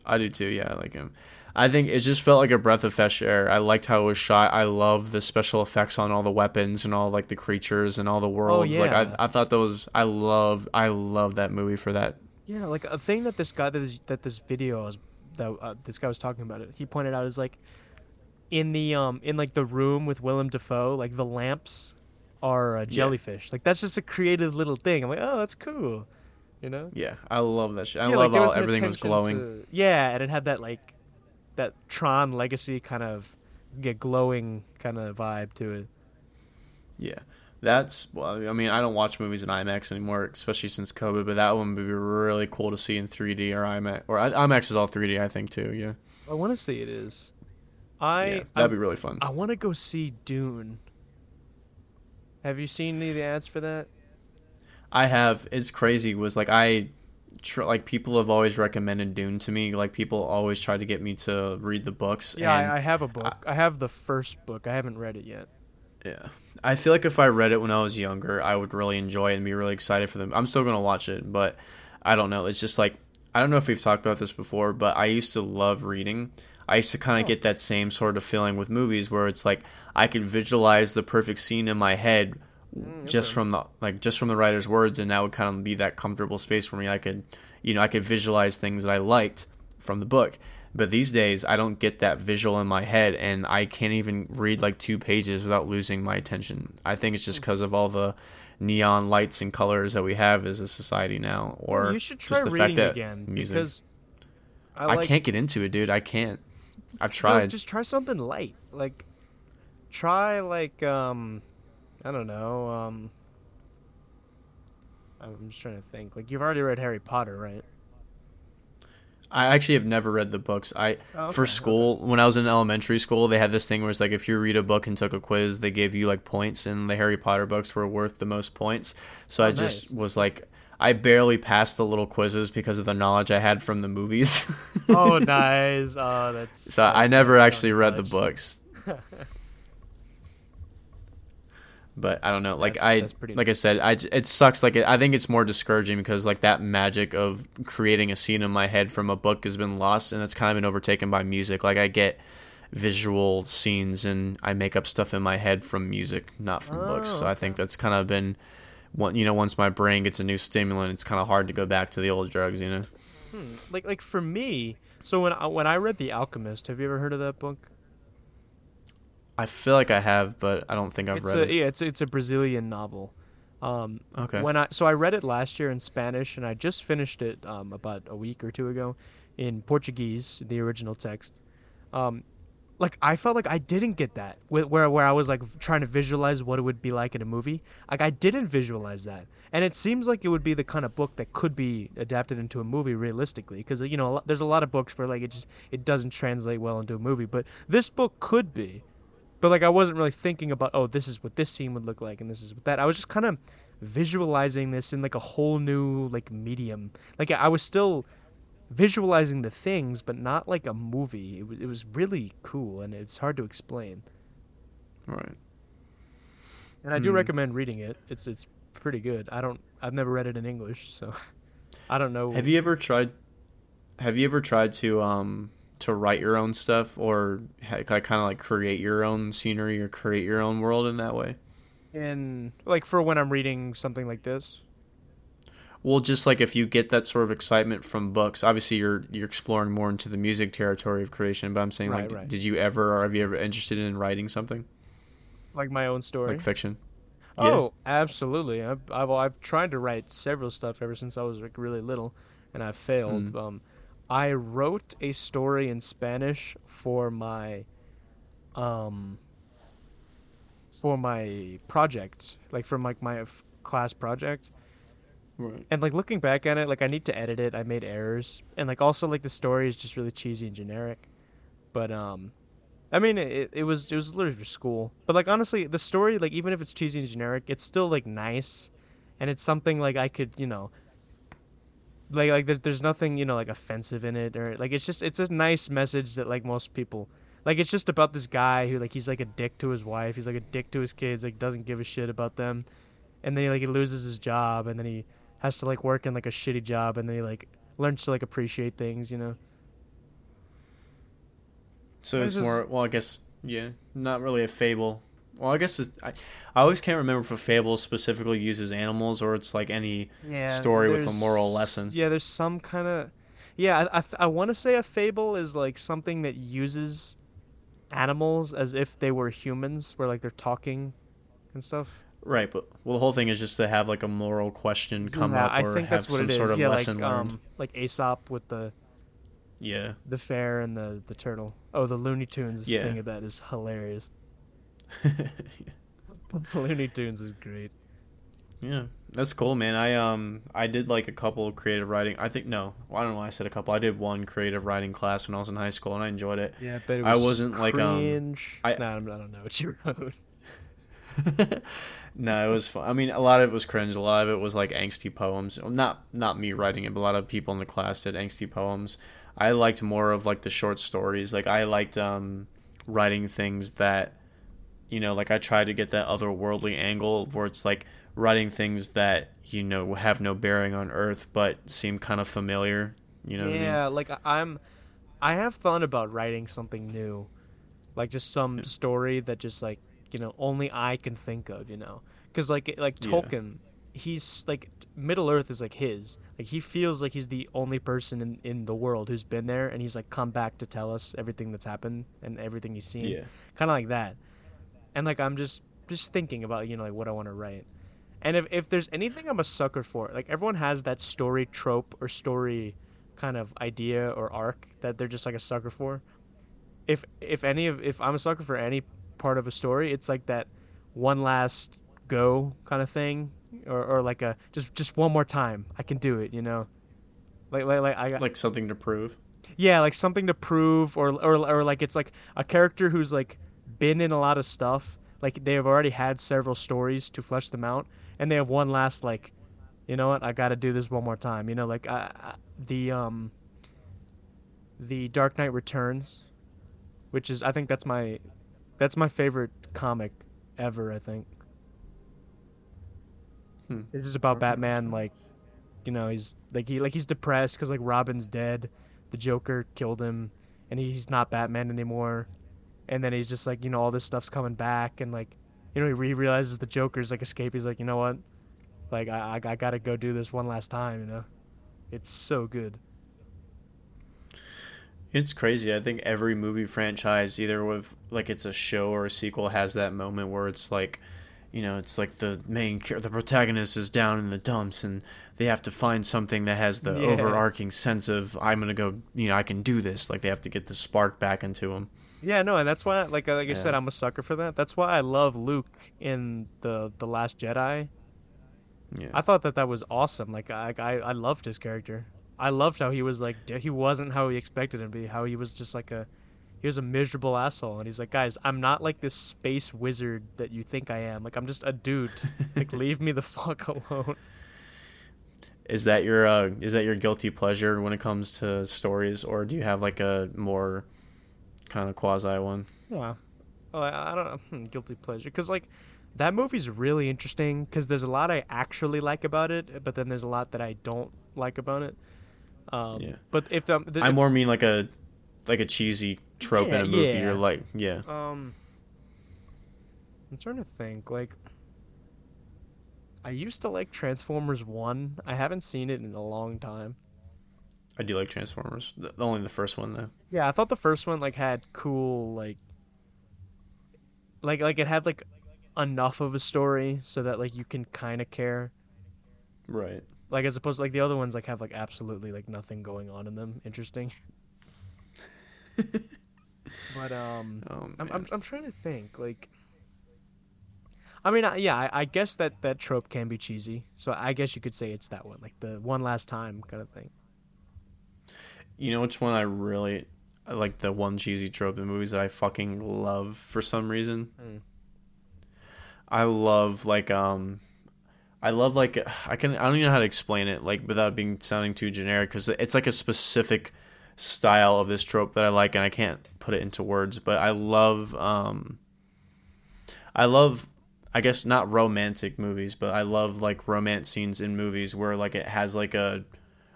Speaker 2: I do too. Yeah, I like him. I think it just felt like a breath of fresh air. I liked how it was shot. I love the special effects on all the weapons and all like the creatures and all the worlds. Like
Speaker 1: Oh, yeah.
Speaker 2: I, I thought that was. I love. I love that movie for that.
Speaker 1: Yeah, like a thing that this guy that this, that this video was that uh, this guy was talking about it. He pointed out is like in the um in like the room with Willem Dafoe, like the lamps are uh, jellyfish. Like that's just a creative little thing. I'm like, oh, that's cool. You know?
Speaker 2: Yeah, I love that shit. I
Speaker 1: yeah,
Speaker 2: love
Speaker 1: there
Speaker 2: how everything was glowing.
Speaker 1: to- yeah, and it had that like that Tron Legacy kind of get glowing kind of vibe to it.
Speaker 2: Yeah, that's. Well, I mean, I don't watch movies in IMAX anymore, especially since COVID. But that one would be really cool to see in 3D or IMAX. Or IMAX is all 3D, I think too. Yeah,
Speaker 1: I want to say it is. I
Speaker 2: yeah,
Speaker 1: I,
Speaker 2: that'd be really fun.
Speaker 1: I want to go see Dune. Have you seen any of the ads for that?
Speaker 2: I have. It's crazy. Was like I, tr- like people have always recommended Dune to me. Like people always try to get me to read the books.
Speaker 1: Yeah,
Speaker 2: and
Speaker 1: I, I have a book. I, have the first book. I haven't read it yet.
Speaker 2: Yeah. I feel like if I read it when I was younger, I would really enjoy it and be really excited for them. I'm still going to watch it, but I don't know. It's just like, I don't know if we've talked about this before, but I used to love reading. I used to kind of
Speaker 1: Oh.
Speaker 2: get that same sort of feeling with movies where it's like I could visualize the perfect scene in my head just
Speaker 1: okay.
Speaker 2: from the like just from the writer's words and that would kind of be that comfortable space for me. I could you know, I could visualize things that I liked from the book. But these days, I don't get that visual in my head, and I can't even read like two pages without losing my attention. I think it's just because of all the neon lights and colors that we have as a society now, or
Speaker 1: you should try
Speaker 2: just the
Speaker 1: reading
Speaker 2: fact that
Speaker 1: again
Speaker 2: music.
Speaker 1: because I,
Speaker 2: I, can't get into it, dude. I can't. I've
Speaker 1: no,
Speaker 2: tried.
Speaker 1: just try something light. Like try like um I don't know um I'm just trying to think. Like you've already read Harry Potter, right?
Speaker 2: I actually have never read the books. I
Speaker 1: Oh,
Speaker 2: for
Speaker 1: okay,
Speaker 2: school when I was in elementary school, they had this thing where it's like if you read a book and took a quiz, they gave you like points, and the Harry Potter books were worth the most points. So
Speaker 1: Oh,
Speaker 2: I just
Speaker 1: nice.
Speaker 2: was like, I barely passed the little quizzes because of the knowledge I had from the movies.
Speaker 1: oh, [LAUGHS] nice. Oh, that's
Speaker 2: So I never actually read the books. [LAUGHS] But I don't know. Like
Speaker 1: That's-
Speaker 2: I,
Speaker 1: that's
Speaker 2: like I said, I it sucks. Like I think it's more discouraging because like that magic of creating a scene in my head from a book has been lost, and it's kind of been overtaken by music. Like I get visual scenes and I make up stuff in my head from music, not from books.
Speaker 1: Oh,
Speaker 2: So I think that's kind of been, one you know, once my brain gets a new stimulant, it's kind of hard to go back to the old drugs. You know.
Speaker 1: Hmm. Like like for me, so when I, when I read The Alchemist, have you ever heard of that book?
Speaker 2: I feel like I have, but I don't think I've
Speaker 1: it's
Speaker 2: read
Speaker 1: a
Speaker 2: it.
Speaker 1: yeah, it's it's a Brazilian novel. Um,
Speaker 2: Okay.
Speaker 1: When I so I read it last year in Spanish, and I just finished it um, about a week or two ago in Portuguese, the original text. Um, like I felt like I didn't get that wh- where where I was like trying to visualize what it would be like in a movie. Like I didn't visualize that, and it seems like it would be the kind of book that could be adapted into a movie realistically. Because you know, there's a lot of books where like it just it doesn't translate well into a movie, but this book could be. But like I wasn't really thinking about oh this is what this scene would look like and this is what that. I was just kind of visualizing this in like a whole new like medium. Like I was still visualizing the things, but not like a movie. It was it was really cool and it's hard to explain.
Speaker 2: Right.
Speaker 1: and I do
Speaker 2: Hmm.
Speaker 1: recommend reading it. It's it's pretty good. I don't. I've never read it in English, so [LAUGHS] I don't know.
Speaker 2: Have you ever tried? Have you ever tried to um to write your own stuff or like kind of like create your own scenery or create your own world in that way?
Speaker 1: in like for when I'm reading something like this?
Speaker 2: Well, just like if you get that sort of excitement from books, obviously you're you're exploring more into the music territory of creation. But I'm saying,
Speaker 1: Right,
Speaker 2: like,
Speaker 1: right.
Speaker 2: did you ever or have you ever interested in writing something
Speaker 1: Like my own story.
Speaker 2: like fiction?
Speaker 1: Oh, absolutely. I've, I've I've tried to write several stuff ever since I was like really little, and I've failed.
Speaker 2: Hmm.
Speaker 1: Um, I wrote a story in Spanish for my, um, for my project, like for like my f- class project.
Speaker 2: Right.
Speaker 1: And like looking back at it, like I need to edit it. I made errors, and like also like the story is just really cheesy and generic. But um, I mean it, it was it was literally for school. But like honestly, the story like even if it's cheesy and generic, it's still like nice, and it's something like I could you know. Like like there's there's nothing you know like offensive in it or like it's just it's a nice message that like most people like it's just about this guy who like he's like a dick to his wife he's like a dick to his kids like doesn't give a shit about them. And then he like he loses his job and then he has to like work in like a shitty job and then he like learns to like appreciate things you know?
Speaker 2: So
Speaker 1: This
Speaker 2: it's
Speaker 1: is-
Speaker 2: more well, I guess yeah, not really a fable. Well, I guess it's, I I always can't remember if a fable specifically uses animals or it's like any
Speaker 1: yeah
Speaker 2: story with a moral lesson.
Speaker 1: yeah there's some kind of yeah i, I, I want to say a fable is like something that uses animals as if they were humans where like they're talking and stuff
Speaker 2: right. But well, the whole thing is just to have like a moral question come
Speaker 1: yeah,
Speaker 2: up
Speaker 1: I
Speaker 2: or
Speaker 1: think
Speaker 2: have
Speaker 1: that's what
Speaker 2: some
Speaker 1: it is
Speaker 2: sort of
Speaker 1: yeah
Speaker 2: lesson
Speaker 1: like
Speaker 2: learned.
Speaker 1: um like aesop with the
Speaker 2: yeah,
Speaker 1: the fair and the the turtle oh the looney tunes
Speaker 2: Yeah.
Speaker 1: thing of that is hilarious [LAUGHS] looney tunes is great
Speaker 2: yeah, that's cool, man. I um I did like a couple of creative writing. I think no, well, I don't know. why I said a couple. I did one creative writing class when I was in high school, and I enjoyed it.
Speaker 1: Yeah, but it
Speaker 2: I
Speaker 1: was
Speaker 2: wasn't, like, um,
Speaker 1: cringe.
Speaker 2: I-
Speaker 1: Nah, I'm- don't know what you wrote. [LAUGHS] [LAUGHS]
Speaker 2: no, it was fun. I mean, a lot of it was cringe. A lot of it was like angsty poems. Not not me writing it, but a lot of people in the class did angsty poems. I liked more of like the short stories. Like I liked um, writing things that, you know, like I try to get that otherworldly angle where it's like writing things that you know have no bearing on Earth but seem kind of familiar. You know what I mean?
Speaker 1: yeah, like I- I'm, I have thought about writing something new, like just some
Speaker 2: Yeah.
Speaker 1: story that just like you know only I can think of, you know, because like like
Speaker 2: Yeah.
Speaker 1: Tolkien, he's like Middle Earth is like his. Like he feels like he's the only person in in the world who's been there, and he's like come back to tell us everything that's happened and everything he's seen.
Speaker 2: Yeah.
Speaker 1: kind of like that and like i'm just just thinking about you know like what i want to write. And if, if there's anything i'm a sucker for like everyone has that story trope or story kind of idea or arc that they're just like a sucker for. If if any of if i'm a sucker for any part of a story it's like that one last go kind of thing or, or like a just just one more time i can do it you know? Like like, like i got
Speaker 2: Like something to prove.
Speaker 1: yeah, like something to prove, or or or like it's like a character who's like been in a lot of stuff. Like they have already had several stories to flesh them out, and they have one last like, you know what? I got to do this one more time. You know, like uh, uh, the um. The Dark Knight Returns, which is I think that's my, that's my favorite comic ever. I think.
Speaker 2: Hmm.
Speaker 1: It's just about Batman, like, you know, he's like he like he's depressed because like Robin's dead, the Joker killed him, and he's not Batman anymore, and then he's just like you know all this stuff's coming back, and like, you know he realizes the Joker's like escape. He's like, you know what, like I I, I gotta go do this one last time. You know, it's so good.
Speaker 2: It's crazy. I think every movie franchise, either with like it's a show or a sequel, has that moment where it's like, you know, it's like the main the protagonist is down in the dumps and they have to find something that has the
Speaker 1: Yeah.
Speaker 2: overarching sense of I'm gonna go, you know, I can do this. Like they have to get the spark back into them.
Speaker 1: Yeah, no, and that's why, like, like I said, I'm a sucker for that. That's why I love Luke in the the Last Jedi.
Speaker 2: Yeah.
Speaker 1: I thought that that was awesome. Like, I I, I loved his character. I loved how he was like he wasn't how he expected him to be. How he was just like a he was a miserable asshole, and he's like, guys, I'm not like this space wizard that you think I am. Like, I'm just a dude. [LAUGHS] like, leave me the fuck alone.
Speaker 2: Is that your uh, is that your guilty pleasure when it comes to stories, or do you have like a more kind of quasi one?
Speaker 1: Yeah. Oh, I, don't know. Hmm, guilty pleasure. Because, like, that movie's really interesting because there's a lot I actually like about it, but then there's a lot that I don't like about it. Um,
Speaker 2: Yeah.
Speaker 1: But if the, the
Speaker 2: I more mean like a like a cheesy trope
Speaker 1: Yeah,
Speaker 2: in a movie.
Speaker 1: yeah.
Speaker 2: You're like, yeah.
Speaker 1: Um, I'm trying to think. Like, I used to like Transformers One. I haven't seen it in a long time.
Speaker 2: I do like Transformers. The, only the first one though.
Speaker 1: Yeah, I thought the first one like had cool like, like like it had like enough of a story so that like you can kind of care.
Speaker 2: Right.
Speaker 1: Like as opposed to like the other ones like have like absolutely like nothing going on in them. Interesting. [LAUGHS] but um.
Speaker 2: Oh,
Speaker 1: I'm. I'm, I'm trying to think like i mean yeah I, I guess that that trope can be cheesy so i guess you could say it's that one like the one last time kind of thing
Speaker 2: You know which one I really I like the one cheesy trope in movies that I fucking love for some reason.
Speaker 1: Mm.
Speaker 2: I love like um I love like I can I don't even know how to explain it like without being sounding too generic cuz it's like a specific style of this trope that I like and I can't put it into words but I love um I love I guess not romantic movies but I love like romance scenes in movies where like it has like a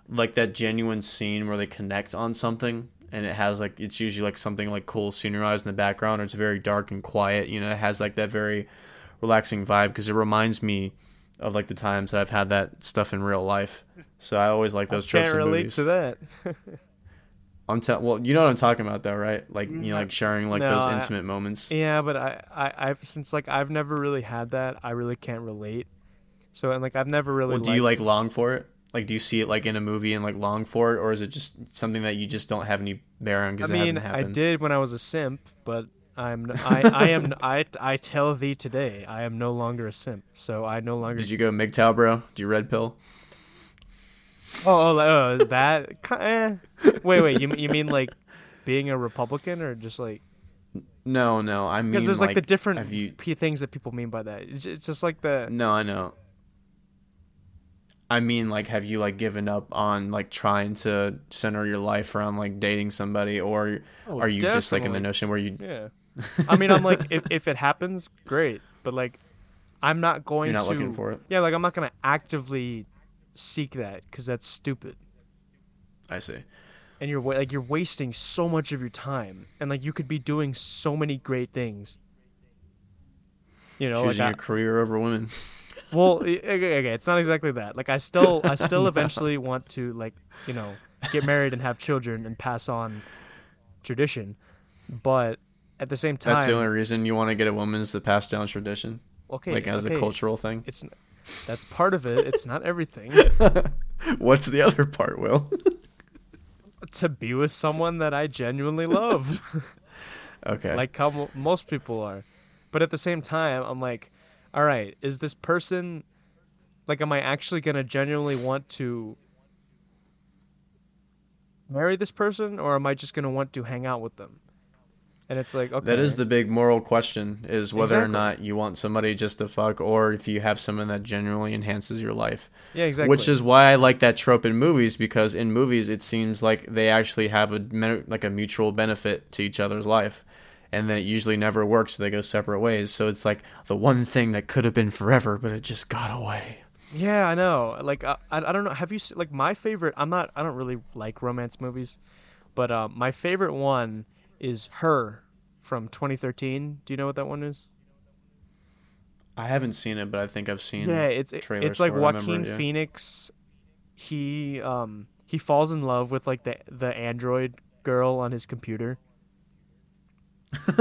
Speaker 2: like that genuine scene where they connect on something and it has like it's usually like something like cool scenerized in the background or it's very dark and quiet you know it has like that very relaxing vibe because it reminds me of like the times that I've had that stuff in real life. So I always like those
Speaker 1: I
Speaker 2: tropes
Speaker 1: can't
Speaker 2: in
Speaker 1: relate
Speaker 2: movies.
Speaker 1: to that. [LAUGHS]
Speaker 2: I'm tell well you know what I'm talking about though right? Like you know
Speaker 1: Mm,
Speaker 2: like sharing like
Speaker 1: no,
Speaker 2: those
Speaker 1: I-
Speaker 2: intimate moments.
Speaker 1: Yeah but I, I i've since like i've never really had that i really can't relate. So and like i've never really
Speaker 2: well do you like long for it like do you see it like in a movie and like long for it or is it just something that you just don't have any bear on
Speaker 1: i
Speaker 2: because it
Speaker 1: mean
Speaker 2: hasn't happened?
Speaker 1: i did when i was a simp but i'm I, I am [LAUGHS] i i tell thee today i am no longer a simp so i no longer
Speaker 2: did you go MGTOW bro do you red pill
Speaker 1: Oh, oh, oh that. [LAUGHS] Eh. Wait, wait. You you mean like being a Republican or just like
Speaker 2: no no I mean
Speaker 1: because there's like, the different
Speaker 2: you
Speaker 1: p- things that people mean by that. It's just like the
Speaker 2: No, I know. I mean, like, have you like given up on like trying to center your life around like dating somebody, or
Speaker 1: Oh,
Speaker 2: are you just like in the notion where you
Speaker 1: yeah. I mean, I'm like if if it happens, great. But like, I'm not going
Speaker 2: you're not
Speaker 1: to.
Speaker 2: looking for it?
Speaker 1: Yeah, like I'm not gonna actively seek that because that's stupid.
Speaker 2: I see.
Speaker 1: And you're like you're wasting so much of your time, and like you could be doing so many great things. You know,
Speaker 2: Choosing
Speaker 1: like I,
Speaker 2: your career over women. [LAUGHS]
Speaker 1: well [LAUGHS] okay, okay, it's not exactly that. Like i still i [LAUGHS] still eventually want to like you know get married and have children and pass on tradition. But at the same time
Speaker 2: That's the only reason you want to get a woman is to pass down tradition,
Speaker 1: okay
Speaker 2: like as
Speaker 1: okay,
Speaker 2: a cultural thing.
Speaker 1: it's that's part of it. It's not everything. [LAUGHS]
Speaker 2: What's the other part, Will?
Speaker 1: to be with someone that i genuinely love.
Speaker 2: Okay.
Speaker 1: like how mo- most people are. But at the same time i'm like all right is this person like am i actually going to genuinely want to marry this person or am i just going to want to hang out with them? And it's like okay
Speaker 2: That is the big moral question: is whether or not you want somebody just to fuck, or if you have someone that genuinely enhances your life.
Speaker 1: yeah exactly.
Speaker 2: Which is why I like that trope in movies because in movies it seems like they actually have a like a mutual benefit to each other's life, and then it usually never works. So they go separate ways. So it's like the one thing that could have been forever, but it just got away.
Speaker 1: yeah i know like I, I don't know have you se- like my favorite i'm not i don't really like romance movies but um, my favorite one is her from 2013 do you know what that one is
Speaker 2: I haven't seen it, but I think I've seen.
Speaker 1: Yeah, it's it's like Joaquin
Speaker 2: it, yeah.
Speaker 1: Phoenix. He um he falls in love with like the the android girl on his computer. [LAUGHS]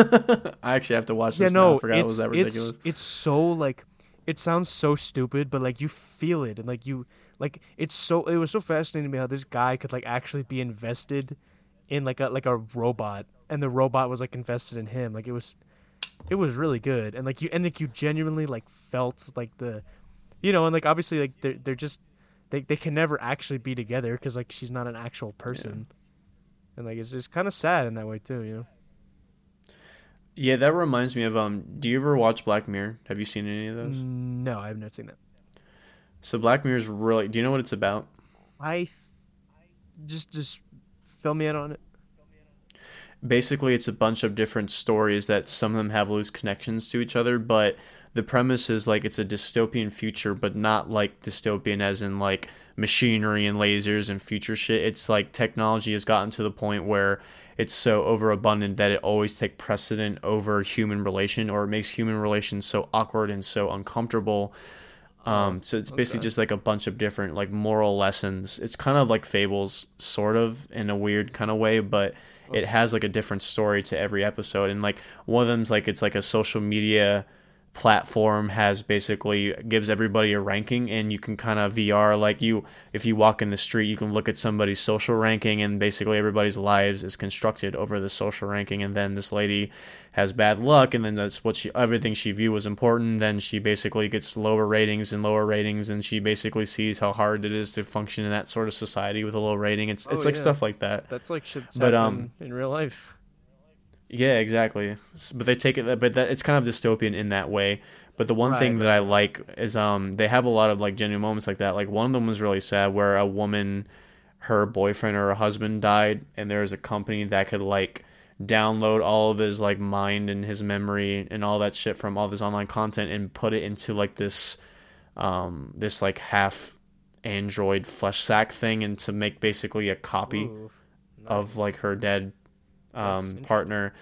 Speaker 2: I actually have to watch
Speaker 1: Yeah,
Speaker 2: this. now.
Speaker 1: no,
Speaker 2: I forgot it
Speaker 1: it's
Speaker 2: was that ridiculous.
Speaker 1: it's it's so like it sounds so stupid, but like you feel it and like you like it's so it was so fascinating to me how this guy could like actually be invested in like a like a robot and the robot was like invested in him. Like it was it was really good and like you and like you genuinely like felt like the you know and like obviously like they're they're just they they can never actually be together because like she's not an actual person and like it's just kind of sad in that way too you know
Speaker 2: Yeah, that reminds me of um. Do you ever watch Black Mirror? Have you seen any of those?
Speaker 1: no i've not seen that
Speaker 2: So Black Mirror is really. Do you know what it's about?
Speaker 1: i th- just just fill me in on it
Speaker 2: basically it's a bunch of different stories that some of them have loose connections to each other but the premise is like it's a dystopian future, but not like dystopian as in like machinery and lasers and future shit. It's like technology has gotten to the point where it's so overabundant that it always take precedent over human relation or it makes human relations so awkward and so uncomfortable um, so it's basically
Speaker 1: Okay.
Speaker 2: just like a bunch of different like moral lessons. It's kind of like fables, sort of in a weird kind of way, but it has like a different story to every episode. And like one of them's like it's like a social media platform has basically gives everybody a ranking and you can kind of VR like you if you walk in the street you can look at somebody's social ranking and basically everybody's lives is constructed over the social ranking and then this lady has bad luck and then that's what she everything she viewed was important then she basically gets lower ratings and lower ratings and she basically sees how hard it is to function in that sort of society with a low rating it's it's
Speaker 1: Oh,
Speaker 2: like
Speaker 1: yeah.
Speaker 2: stuff like that
Speaker 1: That's like shit
Speaker 2: But, um
Speaker 1: in real life.
Speaker 2: Yeah, exactly. But they take it, but that it's kind of dystopian in that way. But the one
Speaker 1: Right,
Speaker 2: thing that I like is um they have a lot of like genuine moments like that. Like one of them was really sad where a woman, her boyfriend or her husband died, and there was a company that could like download all of his like mind and his memory and all that shit from all this online content and put it into like this um this like half android flesh sack thing and to make basically a copy
Speaker 1: Ooh,
Speaker 2: of like her dead um, partner.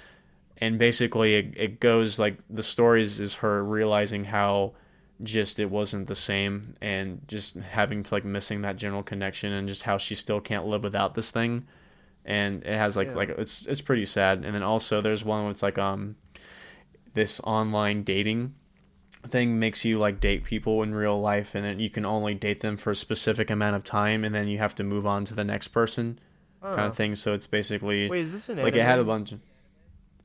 Speaker 2: And basically it, it goes like the stories is her realizing how just it wasn't the same and just having to like missing that general connection and just how she still can't live without this thing. And it has like
Speaker 1: Yeah.
Speaker 2: like it's it's pretty sad. And then also there's one where it's like um this online dating thing makes you like date people in real life and then you can only date them for a specific amount of time and then you have to move on to the next person kind
Speaker 1: Oh.
Speaker 2: of thing so it's basically
Speaker 1: Wait, is this an
Speaker 2: like it had a bunch of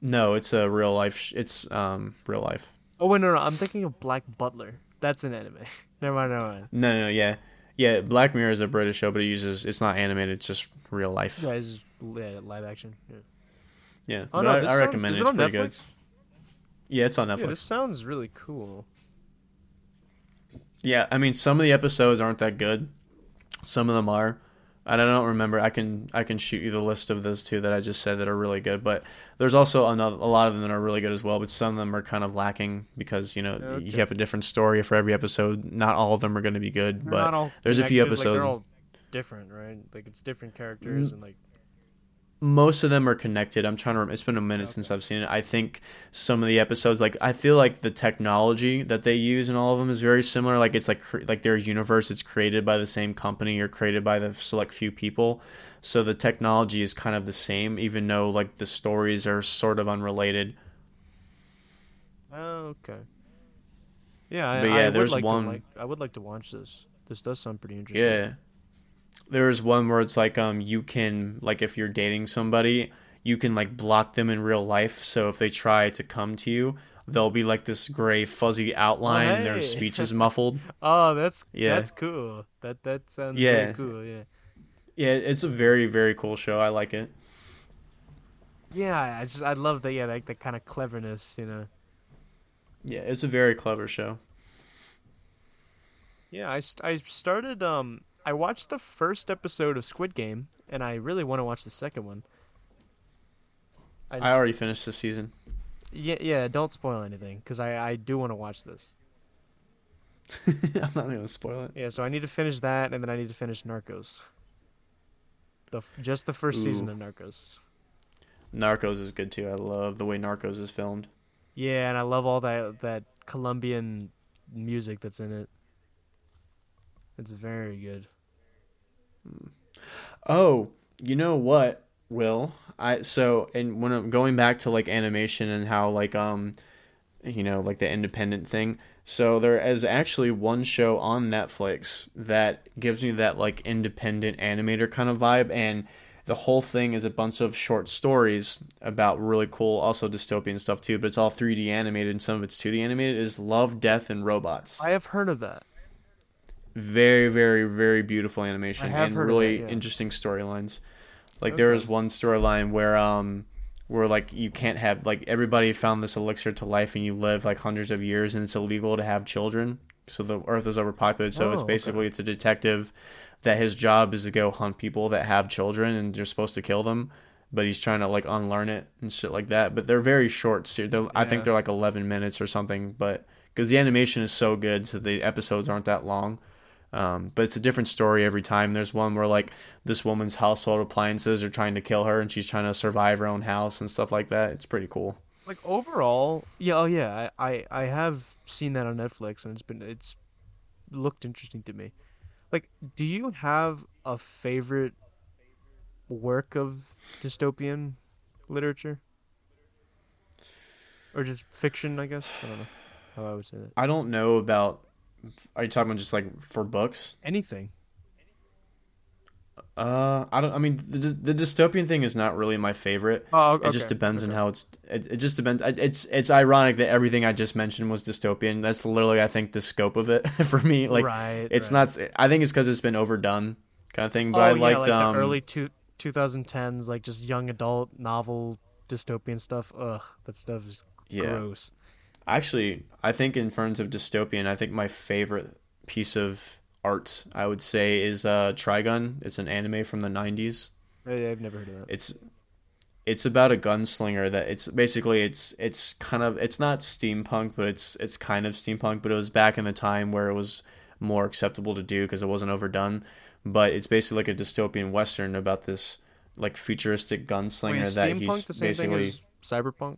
Speaker 2: no it's a real life sh- it's um real life
Speaker 1: Oh wait, no, no, I'm thinking of Black Butler. That's an anime. [LAUGHS] never mind, never mind.
Speaker 2: no no no yeah yeah black mirror is a british show but it uses it's not animated it's just real life
Speaker 1: Yeah, it's just yeah, live action. Yeah.
Speaker 2: yeah
Speaker 1: Oh no,
Speaker 2: I,
Speaker 1: this
Speaker 2: I
Speaker 1: sounds,
Speaker 2: recommend
Speaker 1: is
Speaker 2: it it's
Speaker 1: on
Speaker 2: pretty
Speaker 1: Netflix?
Speaker 2: good yeah it's on netflix
Speaker 1: Yeah, this sounds really cool.
Speaker 2: Yeah, I mean some of the episodes aren't that good. Some of them are. And I don't remember. I can I can shoot you the list of those two that I just said that are really good. But there's also another, a lot of them that are really good as well. But some of them are kind of lacking because you know
Speaker 1: Okay.
Speaker 2: you have a different story for every episode. Not all of them are going to be good,
Speaker 1: They're
Speaker 2: but there's a few
Speaker 1: Like,
Speaker 2: episodes-
Speaker 1: they're all different, right? Like it's different characters
Speaker 2: Mm.
Speaker 1: and like
Speaker 2: most of them are connected. I'm trying to. Rem- it's been a minute since I've seen it. I think some of the episodes, like I feel like the technology that they use in all of them is very similar. Like it's like cre- like their universe. It's created by the same company or created by the select few people. So the technology is kind of the same, even though like the stories are sort of unrelated.
Speaker 1: okay. Yeah, I,
Speaker 2: yeah,
Speaker 1: I
Speaker 2: there's
Speaker 1: like
Speaker 2: one-
Speaker 1: To, like, I would like to watch this. This does sound pretty interesting.
Speaker 2: Yeah. There's one where it's like um you can like if you're dating somebody, you can like block them in real life. So if they try to come to you, there'll be like this gray fuzzy outline and their speech is [LAUGHS] muffled.
Speaker 1: Oh, that's
Speaker 2: Yeah.
Speaker 1: that's cool. That that sounds
Speaker 2: Yeah.
Speaker 1: really cool. Yeah.
Speaker 2: Yeah, it's a very very cool show. I like it.
Speaker 1: Yeah, I just I love that. Yeah, like that kind of cleverness. You know.
Speaker 2: Yeah, it's a very clever show.
Speaker 1: Yeah, I, I started um I watched the first episode of Squid Game and I really want to watch the second one. I,
Speaker 2: I already finished the season.
Speaker 1: yeah yeah don't spoil anything because I I do want to watch this. [LAUGHS]
Speaker 2: I'm not gonna spoil it.
Speaker 1: Yeah, so I need to finish that and then I need to finish Narcos. The just the first season of Narcos.
Speaker 2: Narcos is good too. I love the way Narcos is filmed.
Speaker 1: Yeah, and I love all that that Colombian music that's in it. It's very good.
Speaker 2: Oh, you know what, Will? I so and when I'm going back to like animation and how like um you know, like the independent thing. So there is actually one show on Netflix that gives me that like independent animator kind of vibe and the whole thing is a bunch of short stories about really cool also dystopian stuff too, but it's all 3D animated and some of it's 2D animated is Love, Death and Robots.
Speaker 1: I have heard of that.
Speaker 2: Very very very beautiful animation and
Speaker 1: heard of that,
Speaker 2: really
Speaker 1: yeah.
Speaker 2: interesting storylines like there was one storyline where um where like you can't have like everybody found this elixir to life and you live like hundreds of years and it's illegal to have children so the earth is overpopulated so it's
Speaker 1: Oh, okay.
Speaker 2: basically it's a detective that his job is to go hunt people that have children and they're supposed to kill them but he's trying to like unlearn it and shit like that but they're very short se- they're, i think they're like 11 minutes or something but because the animation is so good, so the episodes aren't that long. Um, but it's a different story every time. There's one where like this woman's household appliances are trying to kill her, and she's trying to survive her own house and stuff like that. It's pretty cool.
Speaker 1: Like overall, yeah, oh yeah, I, I I have seen that on Netflix and it's been it's looked interesting to me. Like, do you have a favorite work of dystopian literature? Or just fiction, I guess? I don't know how I would say that.
Speaker 2: I don't know about. Are you talking about just like for books?
Speaker 1: Anything.
Speaker 2: Uh, I don't. I mean, the the dystopian thing is not really my favorite.
Speaker 1: Oh, okay.
Speaker 2: It just depends
Speaker 1: okay.
Speaker 2: on how it's. It, it just depends. It's it's ironic that everything I just mentioned was dystopian. That's literally, I think, the scope of it [LAUGHS] for me. Like,
Speaker 1: right,
Speaker 2: it's
Speaker 1: right.
Speaker 2: not. I think it's because it's been overdone, kind of thing. But
Speaker 1: oh,
Speaker 2: I
Speaker 1: yeah,
Speaker 2: liked
Speaker 1: like
Speaker 2: um,
Speaker 1: the early two, 2010s, like just young adult novel dystopian stuff. Ugh, that stuff is
Speaker 2: Yeah.
Speaker 1: gross.
Speaker 2: Actually, I think in terms of dystopian, I think my favorite piece of art I would say is uh, Trigun. It's an anime from the '90s.
Speaker 1: I, I've never heard of that.
Speaker 2: It's it's about a gunslinger that it's basically it's it's kind of it's not steampunk, but it's it's kind of steampunk. But it was back in the time where it was more acceptable to do because it wasn't overdone. But it's basically like a dystopian western about this like futuristic gunslinger
Speaker 1: Wait, is
Speaker 2: that
Speaker 1: steampunk
Speaker 2: he's
Speaker 1: the same thing
Speaker 2: basically
Speaker 1: as cyberpunk?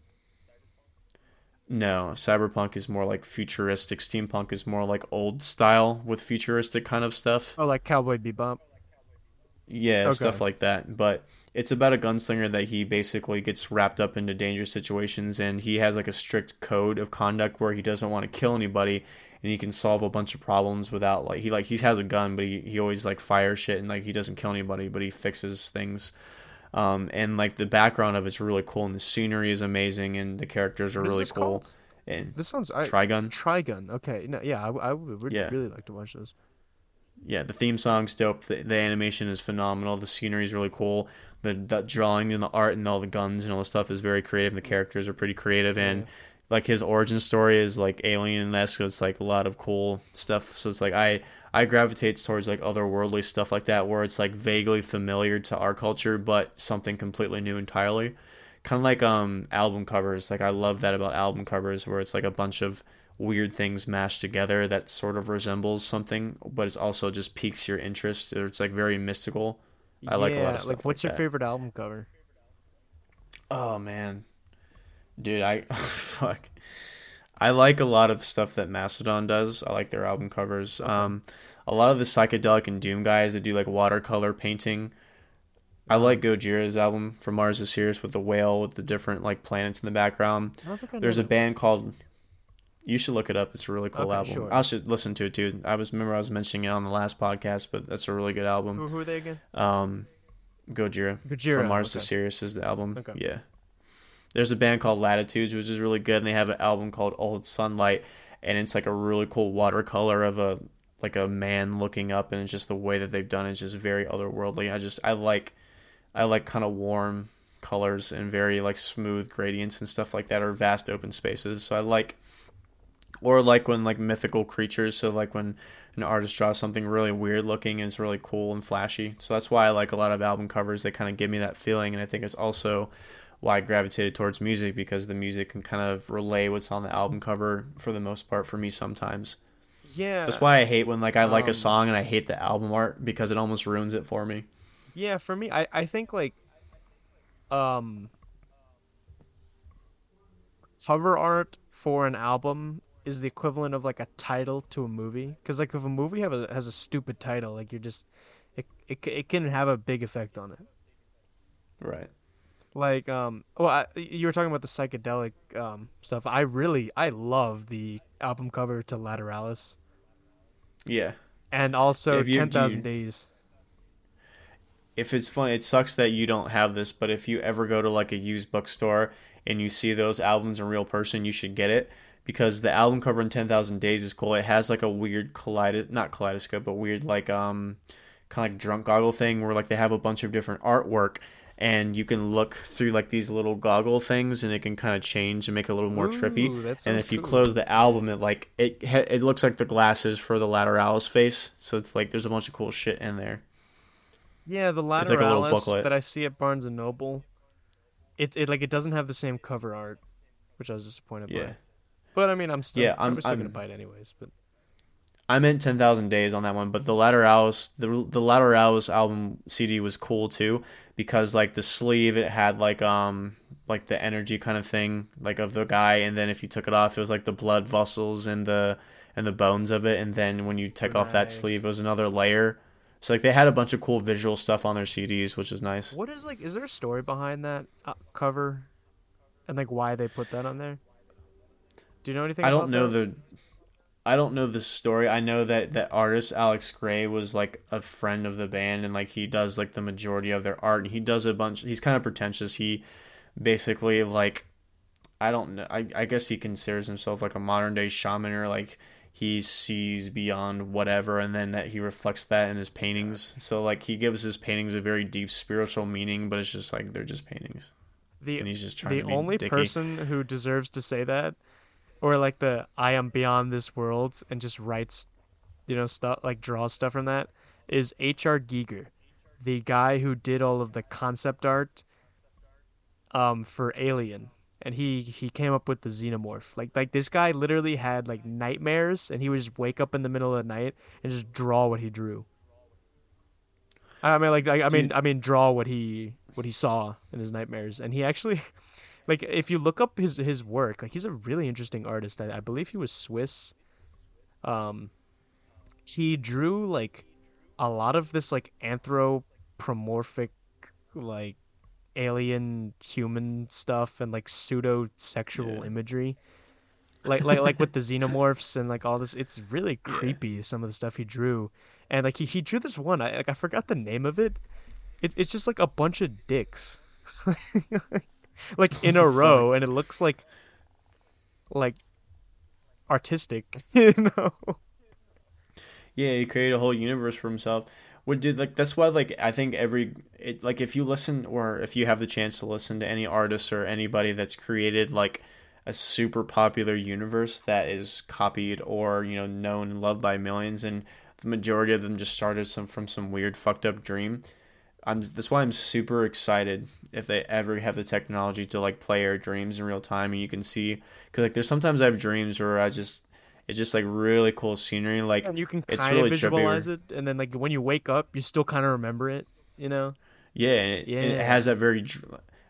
Speaker 2: No, cyberpunk is more like futuristic. Steampunk is more like old style with futuristic kind of stuff.
Speaker 1: Oh, like Cowboy Bebop.
Speaker 2: Yeah,
Speaker 1: Okay.
Speaker 2: stuff like that. But it's about a gunslinger that he basically gets wrapped up into dangerous situations and he has like a strict code of conduct where he doesn't want to kill anybody and he can solve a bunch of problems without like he like he has a gun but he, he always like fires shit and like he doesn't kill anybody but he fixes things. Um, and like the background of it's really cool and the scenery is amazing and the characters are really cool.
Speaker 1: called?
Speaker 2: And
Speaker 1: This sounds I,
Speaker 2: Trigun.
Speaker 1: Trigun. Okay, no, yeah, I, I would would
Speaker 2: Yeah.
Speaker 1: really like to watch those.
Speaker 2: yeah, the theme song's dope. The, the animation is phenomenal. The scenery is really cool. The, the drawing and the art and all the guns and all the stuff is very creative. And The characters are pretty creative, and
Speaker 1: Yeah.
Speaker 2: like his origin story is like alien esque. So it's like a lot of cool stuff. So it's like I I gravitate towards like otherworldly stuff like that, where it's like vaguely familiar to our culture, but something completely new entirely. Kind of like um album covers. Like I love that about album covers, where it's like a bunch of weird things mashed together that sort of resembles something, but it's also just piques your interest. Or it's like very mystical. I like a lot of
Speaker 1: Yeah,
Speaker 2: stuff
Speaker 1: Like, what's
Speaker 2: like
Speaker 1: your
Speaker 2: that.
Speaker 1: favorite album cover?
Speaker 2: Oh man, dude, I [LAUGHS] fuck. I like a lot of stuff that Mastodon does. I like their album covers. Um, a lot of the psychedelic and doom guys that do like watercolor painting. I like Gojira's album from Mars is Sirius with the whale with the different like planets in the background.
Speaker 1: I don't think I
Speaker 2: There's a band called. You should look it up. It's a really cool
Speaker 1: Okay,
Speaker 2: album.
Speaker 1: sure.
Speaker 2: I should listen to it too. I was remember I was mentioning it on the last podcast, but that's a really good album.
Speaker 1: Who, who are they again?
Speaker 2: Um, Gojira.
Speaker 1: Gojira.
Speaker 2: From Mars to
Speaker 1: okay.
Speaker 2: Sirius is the album.
Speaker 1: Okay.
Speaker 2: Yeah. There's a band called Latitudes, which is really good, and they have an album called Old Sunlight, and it's like a really cool watercolor of a like a man looking up, and it's just the way that they've done it is just very otherworldly. I just I like I like kind of warm colors and very like smooth gradients and stuff like that, or vast open spaces. So I like or like when like mythical creatures so like when an artist draws something really weird looking and it's really cool and flashy so that's why i like a lot of album covers that kind of give me that feeling and i think it's also why i gravitated towards music because the music can kind of relay what's on the album cover for the most part for me sometimes
Speaker 1: Yeah.
Speaker 2: that's why i hate when like i like
Speaker 1: Um,
Speaker 2: a song and i hate the album art because it almost ruins it for me
Speaker 1: Yeah, for me, I, I think like, um, cover art for an album is the equivalent of like a title to a movie. Because like if a movie have a, has a stupid title, like you're just, it, it it can have a big effect on it.
Speaker 2: right
Speaker 1: Like um, well, I, you were talking about the psychedelic um stuff. I really I love the album cover to Lateralus,
Speaker 2: yeah
Speaker 1: and also
Speaker 2: you-
Speaker 1: Ten Thousand
Speaker 2: you-
Speaker 1: Days.
Speaker 2: if it's fun, it sucks that you don't have this, but if you ever go to like a used bookstore and you see those albums in real person, you should get it because the album cover in 10,000 Days is cool. It has like a weird kaleido not kaleidoscope, but weird like um kind of like drunk goggle thing where like they have a bunch of different artwork and you can look through like these little goggle things and it can kind of change and make it a little more
Speaker 1: Ooh,
Speaker 2: trippy. And if you
Speaker 1: cool.
Speaker 2: close the album, it like it it looks like the glasses for the Lateralus face. So it's like there's a bunch of cool shit in there.
Speaker 1: Yeah, the
Speaker 2: It's like a little
Speaker 1: Lateralus
Speaker 2: booklet.
Speaker 1: that I see at Barnes and Noble, it it like it doesn't have the same cover art, which I was disappointed
Speaker 2: Yeah.
Speaker 1: by. But I mean, I'm still
Speaker 2: Yeah,
Speaker 1: I'm,
Speaker 2: I'm-
Speaker 1: still
Speaker 2: I'm-
Speaker 1: gonna buy it anyways. But
Speaker 2: I meant ten thousand days on that one, but the Lateralus the the Lateralus album CD was cool too because like the sleeve it had like um like the energy kind of thing like of the guy, and then if you took it off, it was like the blood vessels and the and the bones of it, and then when you take off that sleeve, it was another layer. So like they had a bunch of cool visual stuff on their CDs, which is nice.
Speaker 1: what is like? Is there a story behind that uh, cover, and like why they put that on there? Do you know anything?
Speaker 2: I don't know
Speaker 1: that?
Speaker 2: the I don't know the story. I know that that artist Alex Grey was like a friend of the band and like he does like the majority of their art and he does a bunch he's kind of pretentious. He basically like I don't know I, I guess he considers himself like a modern day shaman or like he sees beyond whatever and then that he reflects that in his paintings. So like he gives his paintings a very deep spiritual meaning, but it's just like they're just paintings.
Speaker 1: the
Speaker 2: And he's just trying
Speaker 1: the only
Speaker 2: dicky.
Speaker 1: person who deserves to say that, or like the I am beyond this world and just writes, you know, stuff like draws stuff from that, is H.R. Giger, the guy who did all of the concept art, um, for Alien, and he he came up with the xenomorph. Like like this guy literally had like nightmares, and he would just wake up in the middle of the night and just draw what he drew. I mean, like I, I mean,
Speaker 2: Dude.
Speaker 1: I mean, draw what he what he saw in his nightmares, and he actually, like, if you look up his his work, like he's a really interesting artist. I, I believe he was Swiss. Um, he drew like a lot of this like anthropomorphic, like alien human stuff and like pseudo sexual
Speaker 2: Yeah.
Speaker 1: imagery. Like like like with the xenomorphs and like all this it's really creepy some of the stuff he drew. And like he, he drew this one, I like I forgot the name of it. It it's just like a bunch of dicks. [LAUGHS] like [LAUGHS] in a [LAUGHS] row and it looks like like artistic, [LAUGHS] you know.
Speaker 2: Yeah, he created a whole universe for himself. What did like that's why like I think every it, like if you listen or if you have the chance to listen to any artist or anybody that's created like a super popular universe that is copied or you know known and loved by millions and the majority of them just started some from some weird fucked up dream. I'm that's why I'm super excited if they ever have the technology to like play our dreams in real time and you can see cuz like there's sometimes I have dreams where I just it's just like really cool scenery like
Speaker 1: And you can
Speaker 2: It's
Speaker 1: kind
Speaker 2: really
Speaker 1: of visualize
Speaker 2: trippy.
Speaker 1: it and then like when you wake up, you still kind of remember it, you know.
Speaker 2: Yeah, and it, it has that very,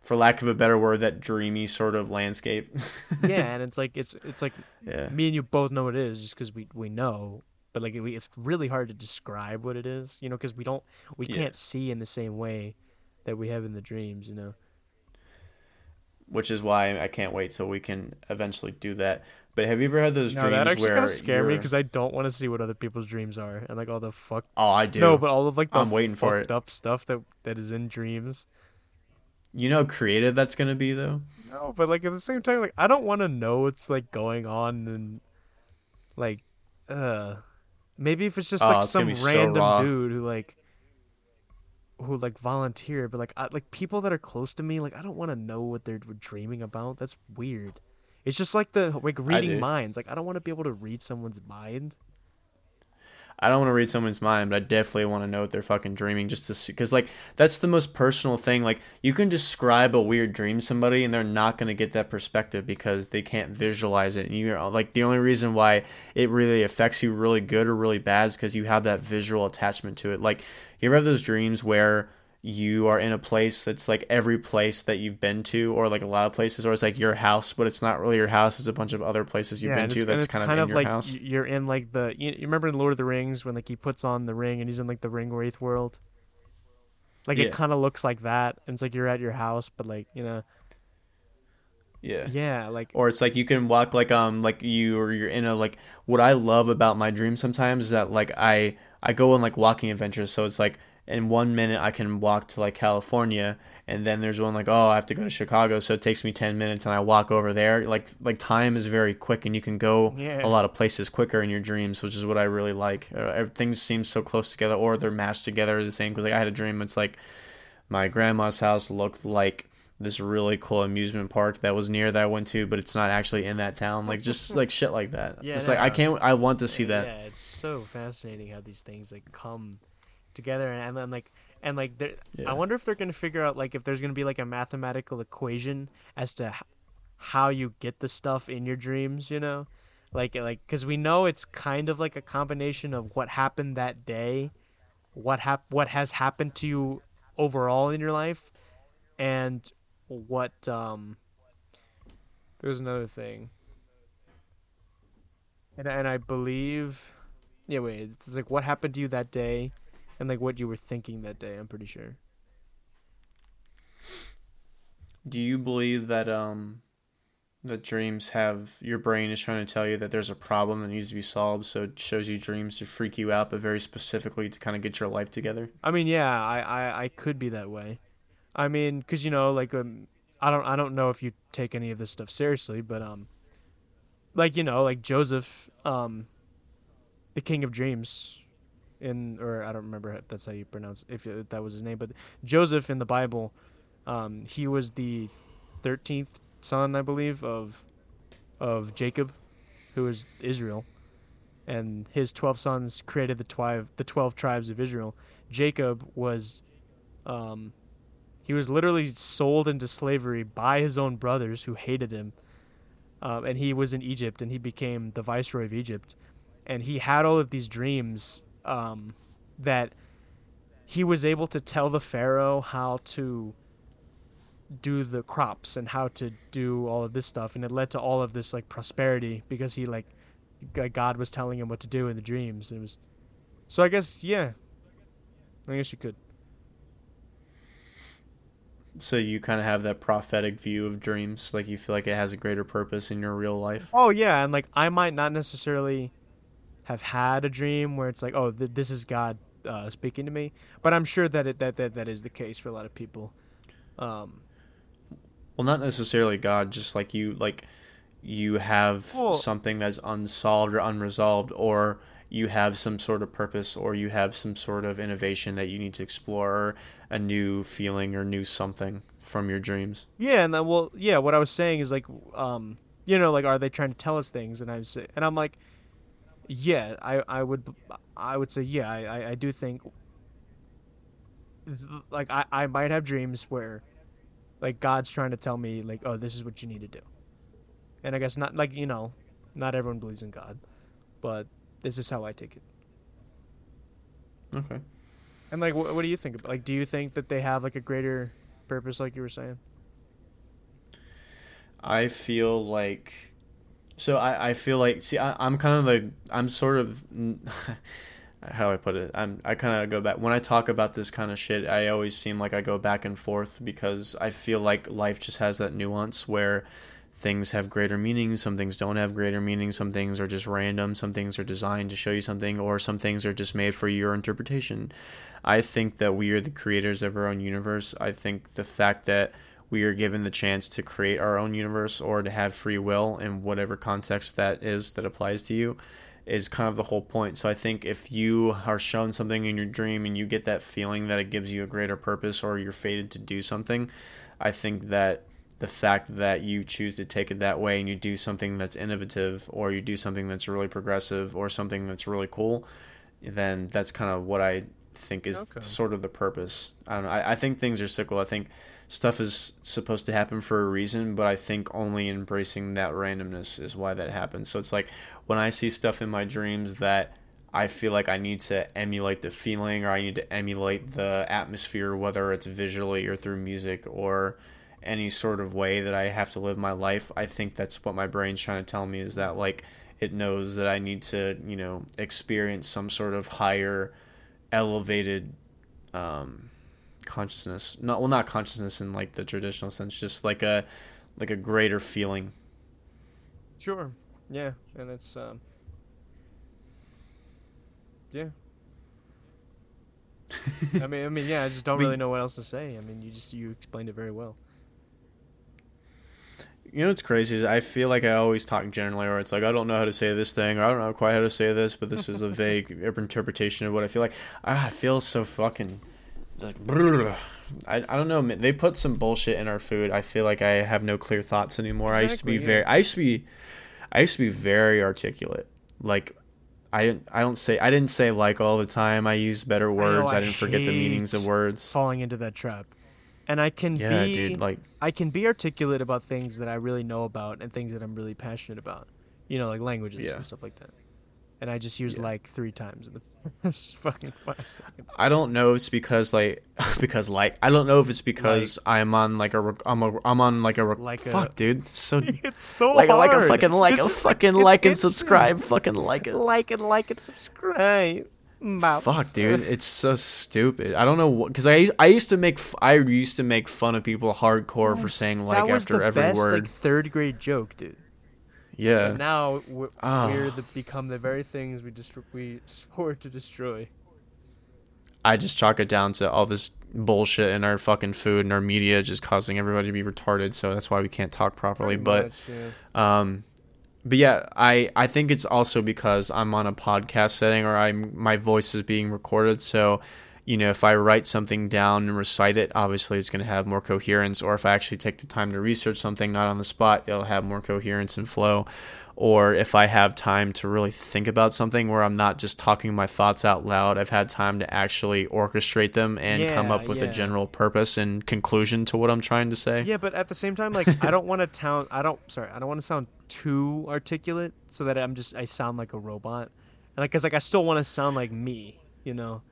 Speaker 2: for lack of a better word, that dreamy sort of landscape. [LAUGHS]
Speaker 1: yeah, and it's like it's it's like
Speaker 2: yeah,
Speaker 1: me and you both know what it is just because we we know, but like we, it's really hard to describe what it is, you know, because we don't we
Speaker 2: Yeah.
Speaker 1: can't see in the same way that we have in the dreams, you know.
Speaker 2: which is why I can't wait till we can eventually do that. But have you ever had those
Speaker 1: No,
Speaker 2: dreams
Speaker 1: that actually
Speaker 2: where
Speaker 1: kind of scared me
Speaker 2: you're-
Speaker 1: because I don't want to see what other people's dreams are and like all the fuck.
Speaker 2: oh, I do.
Speaker 1: No, but all of like the
Speaker 2: I'm waiting for
Speaker 1: fucked
Speaker 2: it.
Speaker 1: up stuff that that is in dreams.
Speaker 2: you know how creative that's gonna be though.
Speaker 1: No, but like at the same time, like I don't want to know what's like going on and like, uh, maybe if it's just
Speaker 2: Oh,
Speaker 1: like
Speaker 2: it's
Speaker 1: some
Speaker 2: be so
Speaker 1: random dude who like, who like volunteer, but like I, like people that are close to me, like I don't want to know what they're dreaming about. That's weird. It's just like the like reading minds. Like I don't want to be able to read someone's mind.
Speaker 2: I don't want to read someone's mind, but I definitely want to know what they're fucking dreaming just to see. Because, like, that's the most personal thing. Like, you can describe a weird dream to somebody, and they're not going to get that perspective because they can't visualize it. And you're like, the only reason why it really affects you really good or really bad is because you have that visual attachment to it. Like, you ever have those dreams where you are in a place that's like every place that you've been to, or like a lot of places, or it's like your house, but it's not really your house. It's a bunch of other places you've been to that's
Speaker 1: it's
Speaker 2: kind, of
Speaker 1: like
Speaker 2: house.
Speaker 1: you're in like the you, you remember in Lord of the Rings when like he puts on the ring and he's in like the ring wraith world. Like
Speaker 2: Yeah.
Speaker 1: it kind of looks like that, and it's like you're at your house, but like you know,
Speaker 2: yeah.
Speaker 1: yeah, like
Speaker 2: or it's like you can walk like um like you or you're in a like what I love about my dreams sometimes is that like I I go on like walking adventures so it's like in one minute I can walk to like California and then there's one like oh I have to go to Chicago so it takes me 10 minutes and I walk over there like like time is very quick and you can go
Speaker 1: Yeah.
Speaker 2: a lot of places quicker in your dreams which is what I really like uh, everything seems so close together or they're mashed together the same because like I had a dream it's like my grandma's house looked like this really cool amusement park that was near that I went to, but it's not actually in that town. Like just [LAUGHS] like shit like that.
Speaker 1: Yeah,
Speaker 2: it's like I can't. I want to see that.
Speaker 1: Yeah, it's so fascinating how these things like come together and then like and like there
Speaker 2: Yeah.
Speaker 1: I wonder if they're going to figure out like if there's going to be like a mathematical equation as to h- how you get the stuff in your dreams, you know? Like like cuz we know it's kind of like a combination of what happened that day, what hap- what has happened to you overall in your life and what um there's another thing. And and I believe yeah, wait, it's like what happened to you that day and like what you were thinking that day, I'm pretty sure.
Speaker 2: Do you believe that um that dreams have your brain is trying to tell you that there's a problem that needs to be solved, so it shows you dreams to freak you out, but very specifically to kind of get your life together?
Speaker 1: I mean, yeah, I I, I could be that way. I mean, cuz you know, like um I don't I don't know if you take any of this stuff seriously, but um like you know, like Joseph um the king of dreams in or I don't remember if that's how you pronounce if that was his name, but Joseph in the Bible um he was the 13th son, I believe, of of Jacob, who is Israel, and his twelve sons created the twelve the twelve tribes of Israel. Jacob was, um, he was literally sold into slavery by his own brothers who hated him, um, and he was in Egypt and he became the viceroy of Egypt, and he had all of these dreams um, that he was able to tell the pharaoh how to do the crops and how to do all of this stuff and it led to all of this like prosperity because he like god was telling him what to do in the dreams. It was so i guess yeah. I guess you could.
Speaker 2: So you kind of have that prophetic view of dreams like you feel like it has a greater purpose in your real life?
Speaker 1: Oh yeah and like i might not necessarily have had a dream where it's like oh th- this is god uh, speaking to me. But i'm sure that it that, that that is the case for a lot of people. Um
Speaker 2: well, not necessarily God, just like you like you have well, something that's unsolved or unresolved or you have some sort of purpose or you have some sort of innovation that you need to explore or a new feeling or new something from your dreams.
Speaker 1: Yeah, and then, well, yeah, what I was saying is like um you know, like are they trying to tell us things? And I say and I'm like yeah, I I would I would say yeah, I I do think like I I might have dreams where like God's trying to tell me like, oh, this is what you need to do. And I guess not like you know, not everyone believes in God, but this is how I take it.
Speaker 2: Okay.
Speaker 1: And like, what, what do you think? About, like, do you think that they have like a greater purpose, like you were saying?
Speaker 2: I feel like, so I I feel like see I I'm kind of like I'm sort of. [LAUGHS] how do I put it? I'm I kind of go back when I talk about this kind of shit. I always seem like I go back and forth because I feel like life just has that nuance where things have greater meaning, some things don't have greater meaning, some things are just random, some things are designed to show you something, or some things are just made for your interpretation. I think that we are the creators of our own universe. I think the fact that we are given the chance to create our own universe or to have free will in whatever context that is that applies to you is kind of the whole point. So I think if you are shown something in your dream and you get that feeling that it gives you a greater purpose or you're fated to do something, I think that the fact that you choose to take it that way and you do something that's innovative or you do something that's really progressive or something that's really cool, then that's kind of what I think is okay. sort of the purpose. I don't know. I, I think things are cyclical. I think stuff is supposed to happen for a reason, but I think only embracing that randomness is why that happens. So it's like when I see stuff in my dreams that I feel like I need to emulate the feeling or I need to emulate the atmosphere, whether it's visually or through music or any sort of way that I have to live my life. I think that's what my brain's trying to tell me is that like it knows that I need to, you know, experience some sort of higher elevated um consciousness not well not consciousness in like the traditional sense just like a like a greater feeling
Speaker 1: sure yeah and it's um yeah I mean, I mean, yeah. I just don't [LAUGHS] really know what else to say. I mean, you just you explained it very well.
Speaker 2: You know what's crazy is I feel like I always talk generally, or it's like I don't know how to say this thing, or I don't know quite how to say this, but this is a [LAUGHS] vague interpretation of what I feel like. Ah, I feel so fucking like, I, I don't know. They put some bullshit in our food. I feel like I have no clear thoughts anymore. Exactly, I used to be yeah. very. I used to be. I used to be very articulate. Like, I I don't say I didn't say like all the time. I used better words. I, know, I, I didn't forget the meanings of words.
Speaker 1: Falling into that trap. and I can
Speaker 2: Yeah,
Speaker 1: be
Speaker 2: dude. Like,
Speaker 1: I can be articulate about things that I really know about and things that I'm really passionate about. You know, like languages
Speaker 2: Yeah.
Speaker 1: and stuff like that. And I just used
Speaker 2: Yeah.
Speaker 1: like three times in the [LAUGHS] first fucking five seconds.
Speaker 2: I don't know if it's because like [LAUGHS] because like I don't know if it's because I'm on like a rec- I'm a I'm on like a
Speaker 1: Like a-
Speaker 2: fuck dude it's so [LAUGHS]
Speaker 1: It's so
Speaker 2: like a, like a fucking like
Speaker 1: It's
Speaker 2: a
Speaker 1: just like-
Speaker 2: fucking like and
Speaker 1: instant.
Speaker 2: subscribe fucking like it.
Speaker 1: Like and like and subscribe. Mouse.
Speaker 2: Fuck, dude, it's so stupid. I don't know what because I I used to make I used to make fun of people hardcore for saying like
Speaker 1: that was
Speaker 2: after
Speaker 1: the
Speaker 2: every
Speaker 1: best,
Speaker 2: word.
Speaker 1: like third grade joke, dude.
Speaker 2: Yeah,
Speaker 1: And now we're,
Speaker 2: Ah.
Speaker 1: we're the, become the very things we just we swore to destroy.
Speaker 2: I just chalk it down to all this bullshit in our fucking food and our media just causing everybody to be retarded. So that's why we can't talk properly.
Speaker 1: Pretty
Speaker 2: But
Speaker 1: much, yeah.
Speaker 2: Um, but yeah, I I think it's also because I'm on a podcast setting or I'm my voice is being recorded. So, you know, if I write something down and recite it, obviously it's going to have more coherence. Or if I actually take the time to research something, not on the spot, it'll have more coherence and flow. Or if I have time to really think about something where I'm not just talking my thoughts out loud, I've had time to actually orchestrate them and come up with
Speaker 1: yeah.
Speaker 2: a general purpose and conclusion to what I'm trying to say.
Speaker 1: Yeah, but at the same time, like I don't want to sound. I don't. Sorry, I don't want to sound too articulate, so that I'm just. I sound like a robot, and like, cause like I still want to sound like me. You know.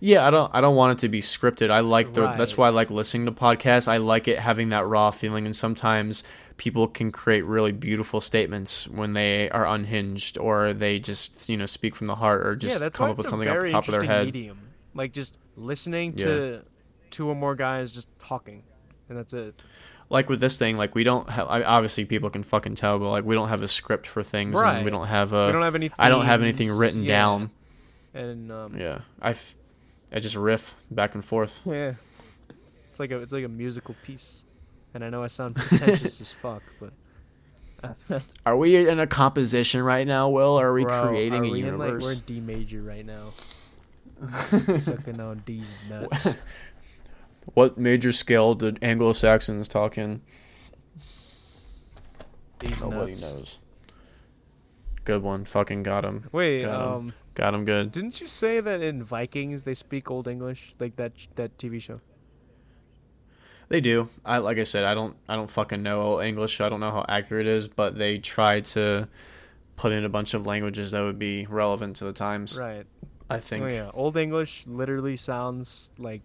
Speaker 2: Yeah, I don't I don't want it to be scripted. I like the that's why I like listening to podcasts. I like it having that raw feeling and sometimes people can create really beautiful statements when they are unhinged or they just, you know, speak from the heart or just
Speaker 1: yeah,
Speaker 2: come up with something off the top of their head.
Speaker 1: medium. Like just listening to two or more guys just talking, and that's it.
Speaker 2: Like with this thing, like we don't have I, obviously people can fucking tell, but like we don't have a script for things and
Speaker 1: Right.
Speaker 2: we don't have a
Speaker 1: we don't have any.
Speaker 2: I don't have anything written
Speaker 1: yeah.
Speaker 2: down.
Speaker 1: And um,
Speaker 2: Yeah. I f- I just riff back and forth. [LAUGHS]
Speaker 1: yeah, it's like a it's like a musical piece. And I know I sound pretentious [LAUGHS] as fuck, but. [LAUGHS]
Speaker 2: Are we in a composition right now, Will? Or are we
Speaker 1: Bro,
Speaker 2: creating
Speaker 1: are
Speaker 2: a
Speaker 1: we in, like,
Speaker 2: universe?
Speaker 1: we're in D major right now. Sucking on D's nuts.
Speaker 2: What major scale did Anglo Saxons talk in?
Speaker 1: D's
Speaker 2: Nobody
Speaker 1: nuts.
Speaker 2: knows. Good one. Fucking got him.
Speaker 1: Wait,
Speaker 2: Got 'em.
Speaker 1: um,
Speaker 2: Got him good.
Speaker 1: didn't you say that in Vikings they speak Old English, like that that TV show?
Speaker 2: They do. I like I said, I don't I don't fucking know Old English. so I don't know how accurate it is, but they try to put in a bunch of languages that would be relevant to the times.
Speaker 1: Right.
Speaker 2: I think
Speaker 1: Oh yeah, Old English literally sounds like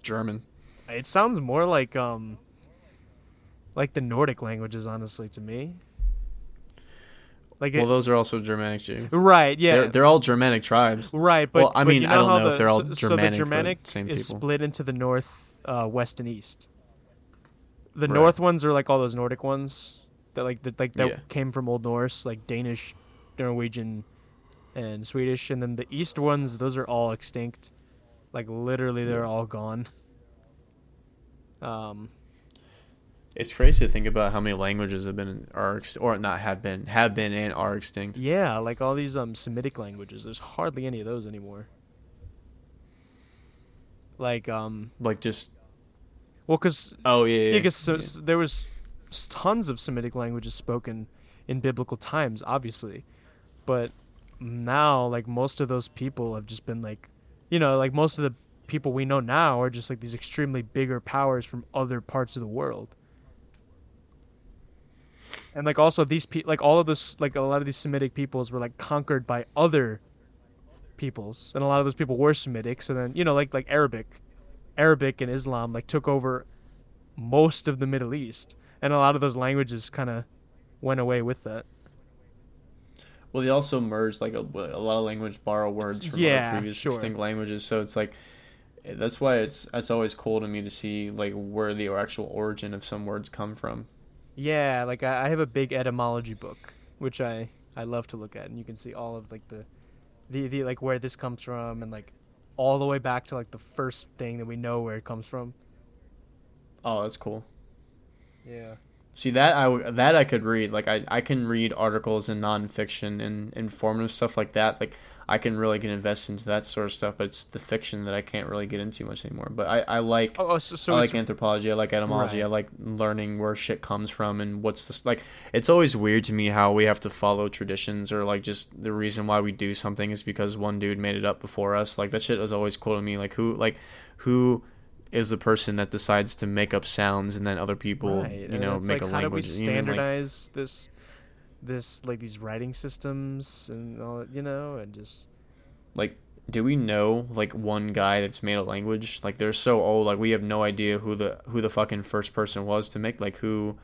Speaker 2: German.
Speaker 1: it sounds more like um like the Nordic languages, honestly, to me. Like it,
Speaker 2: Well, those are also Germanic too.
Speaker 1: right, yeah,
Speaker 2: They're, they're all Germanic tribes.
Speaker 1: right. But
Speaker 2: Well, I
Speaker 1: but
Speaker 2: mean,
Speaker 1: you
Speaker 2: I don't know if
Speaker 1: the-
Speaker 2: they're all
Speaker 1: so, so
Speaker 2: Germanic,
Speaker 1: the Germanic
Speaker 2: same
Speaker 1: is
Speaker 2: people.
Speaker 1: split into the North, uh, West, and East. The
Speaker 2: Right.
Speaker 1: North ones are like all those Nordic ones that like that like that
Speaker 2: Yeah.
Speaker 1: came from Old Norse, like Danish, Norwegian, and Swedish, and then the East ones, those are all extinct. Like literally, they're all gone. Um,
Speaker 2: It's crazy to think about how many languages have been are or not have been have been and are extinct.
Speaker 1: yeah, like all these um Semitic languages. There's hardly any of those anymore. Like um,
Speaker 2: Like just
Speaker 1: well, cause
Speaker 2: oh yeah, yeah,
Speaker 1: yeah, because so,
Speaker 2: yeah.
Speaker 1: there was tons of Semitic languages spoken in biblical times, obviously, but now like most of those people have just been like, you know, like most of the people we know now are just like these extremely bigger powers from other parts of the world. And like also these people, like all of this, like a lot of these Semitic peoples were like conquered by other peoples, and a lot of those people were Semitic. So then, you know, like like Arabic, Arabic and Islam like took over most of the Middle East, and a lot of those languages kind of went away with that.
Speaker 2: Well, they also merged like a, a lot of language borrow words from
Speaker 1: Yeah,
Speaker 2: other previous
Speaker 1: sure.
Speaker 2: extinct languages. So it's like that's why it's it's always cool to me to see like where the actual origin of some words come from.
Speaker 1: Yeah, like I, I have a big etymology book, which I I love to look at, and you can see all of like the, the the like where this comes from, and like all the way back to like the first thing that we know where it comes from.
Speaker 2: Oh, that's cool.
Speaker 1: Yeah.
Speaker 2: See that I w- that I could read. Like I, I can read articles and nonfiction and informative stuff like that. Like I can really get invested into that sort of stuff. But it's the fiction that I can't really get into much anymore. But I, I like
Speaker 1: Oh, oh so, so
Speaker 2: I like anthropology. I like etymology.
Speaker 1: Right.
Speaker 2: I like learning where shit comes from and what's this like. It's always weird to me how we have to follow traditions or like just the reason why we do something is because one dude made it up before us. Like that shit was always cool to me. Like who like who is the person that decides to make up sounds and then other people
Speaker 1: right.
Speaker 2: you
Speaker 1: uh,
Speaker 2: know
Speaker 1: it's
Speaker 2: make
Speaker 1: like,
Speaker 2: a
Speaker 1: how
Speaker 2: language
Speaker 1: do we
Speaker 2: you know, like-
Speaker 1: standardize this this like these writing systems and all you know and just
Speaker 2: like do we know like one guy that's made a language? Like they're so old like we have no idea who the who the fucking first person was to make like who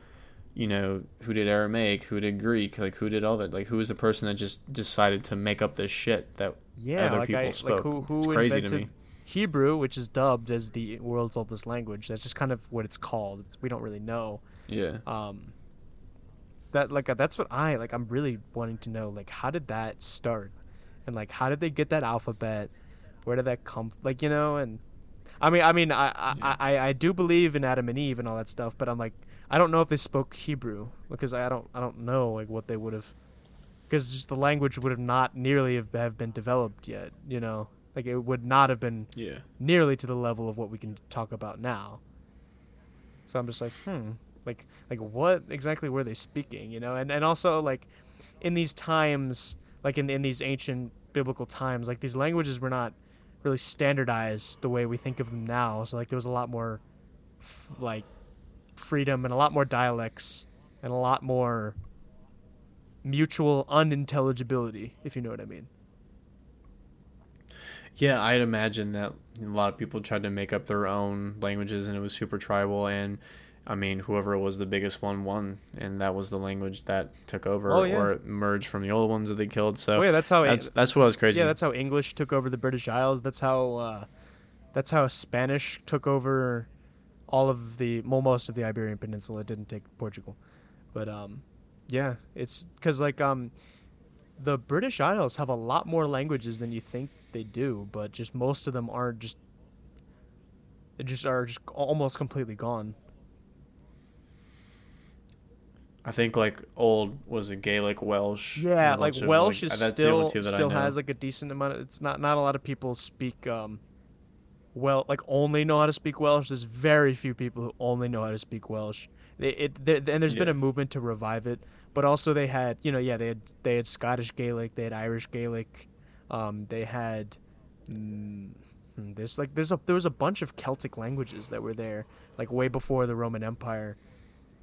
Speaker 2: you know who did aramaic who did greek like who did all that like who was the person that just decided to make up this shit that
Speaker 1: yeah
Speaker 2: other
Speaker 1: like
Speaker 2: people
Speaker 1: I
Speaker 2: spoke?
Speaker 1: like who who
Speaker 2: it's crazy
Speaker 1: invented
Speaker 2: to me
Speaker 1: Hebrew, which is dubbed as the world's oldest language. That's just kind of what it's called. It's, we don't really know.
Speaker 2: yeah
Speaker 1: Um, that like uh, that's what I like. I'm really wanting to know like how did that start, and like how did they get that alphabet? Where did that come? Like you know, and I mean, I mean, I I,
Speaker 2: Yeah.
Speaker 1: I I do believe in Adam and Eve and all that stuff, but I'm like, I don't know if they spoke Hebrew because I don't I don't know like what they would have, because just the language would have not nearly have, have been developed yet. You know, like it would not have been
Speaker 2: yeah
Speaker 1: nearly to the level of what we can talk about now. So I'm just like, hmm, like like what exactly were they speaking, you know? And and also like in these times, like in in these ancient biblical times, like these languages were not really standardized the way we think of them now. So like there was a lot more f- like freedom and a lot more dialects and a lot more mutual unintelligibility, if you know what I mean.
Speaker 2: Yeah, I'd imagine that a lot of people tried to make up their own languages and it was super tribal and I mean whoever was the biggest one won and that was the language that took over
Speaker 1: Oh, yeah.
Speaker 2: or merged from the old ones that they killed. So
Speaker 1: Oh yeah, that's how
Speaker 2: that's that's what was crazy.
Speaker 1: Yeah, that's how English took over the British Isles. That's how uh, that's how Spanish took over all of the well, most of the Iberian Peninsula. It didn't take Portugal, but um, yeah, it's because like um, the British Isles have a lot more languages than you think they do, but just most of them are just they just are just almost completely gone.
Speaker 2: I think like old was it Gaelic, Welsh.
Speaker 1: Yeah, like
Speaker 2: of,
Speaker 1: Welsh is
Speaker 2: that's the
Speaker 1: still
Speaker 2: two that I
Speaker 1: still has like a decent amount. Of, it's not not a lot of people speak um, well like only know how to speak Welsh. There's very few people who only know how to speak Welsh. It, it there, and there's been a movement to revive it, but also they had you know yeah they had they had Scottish Gaelic, they had Irish Gaelic, um, they had. Mm, there's like there's a there was a bunch of Celtic languages that were there like way before the Roman Empire.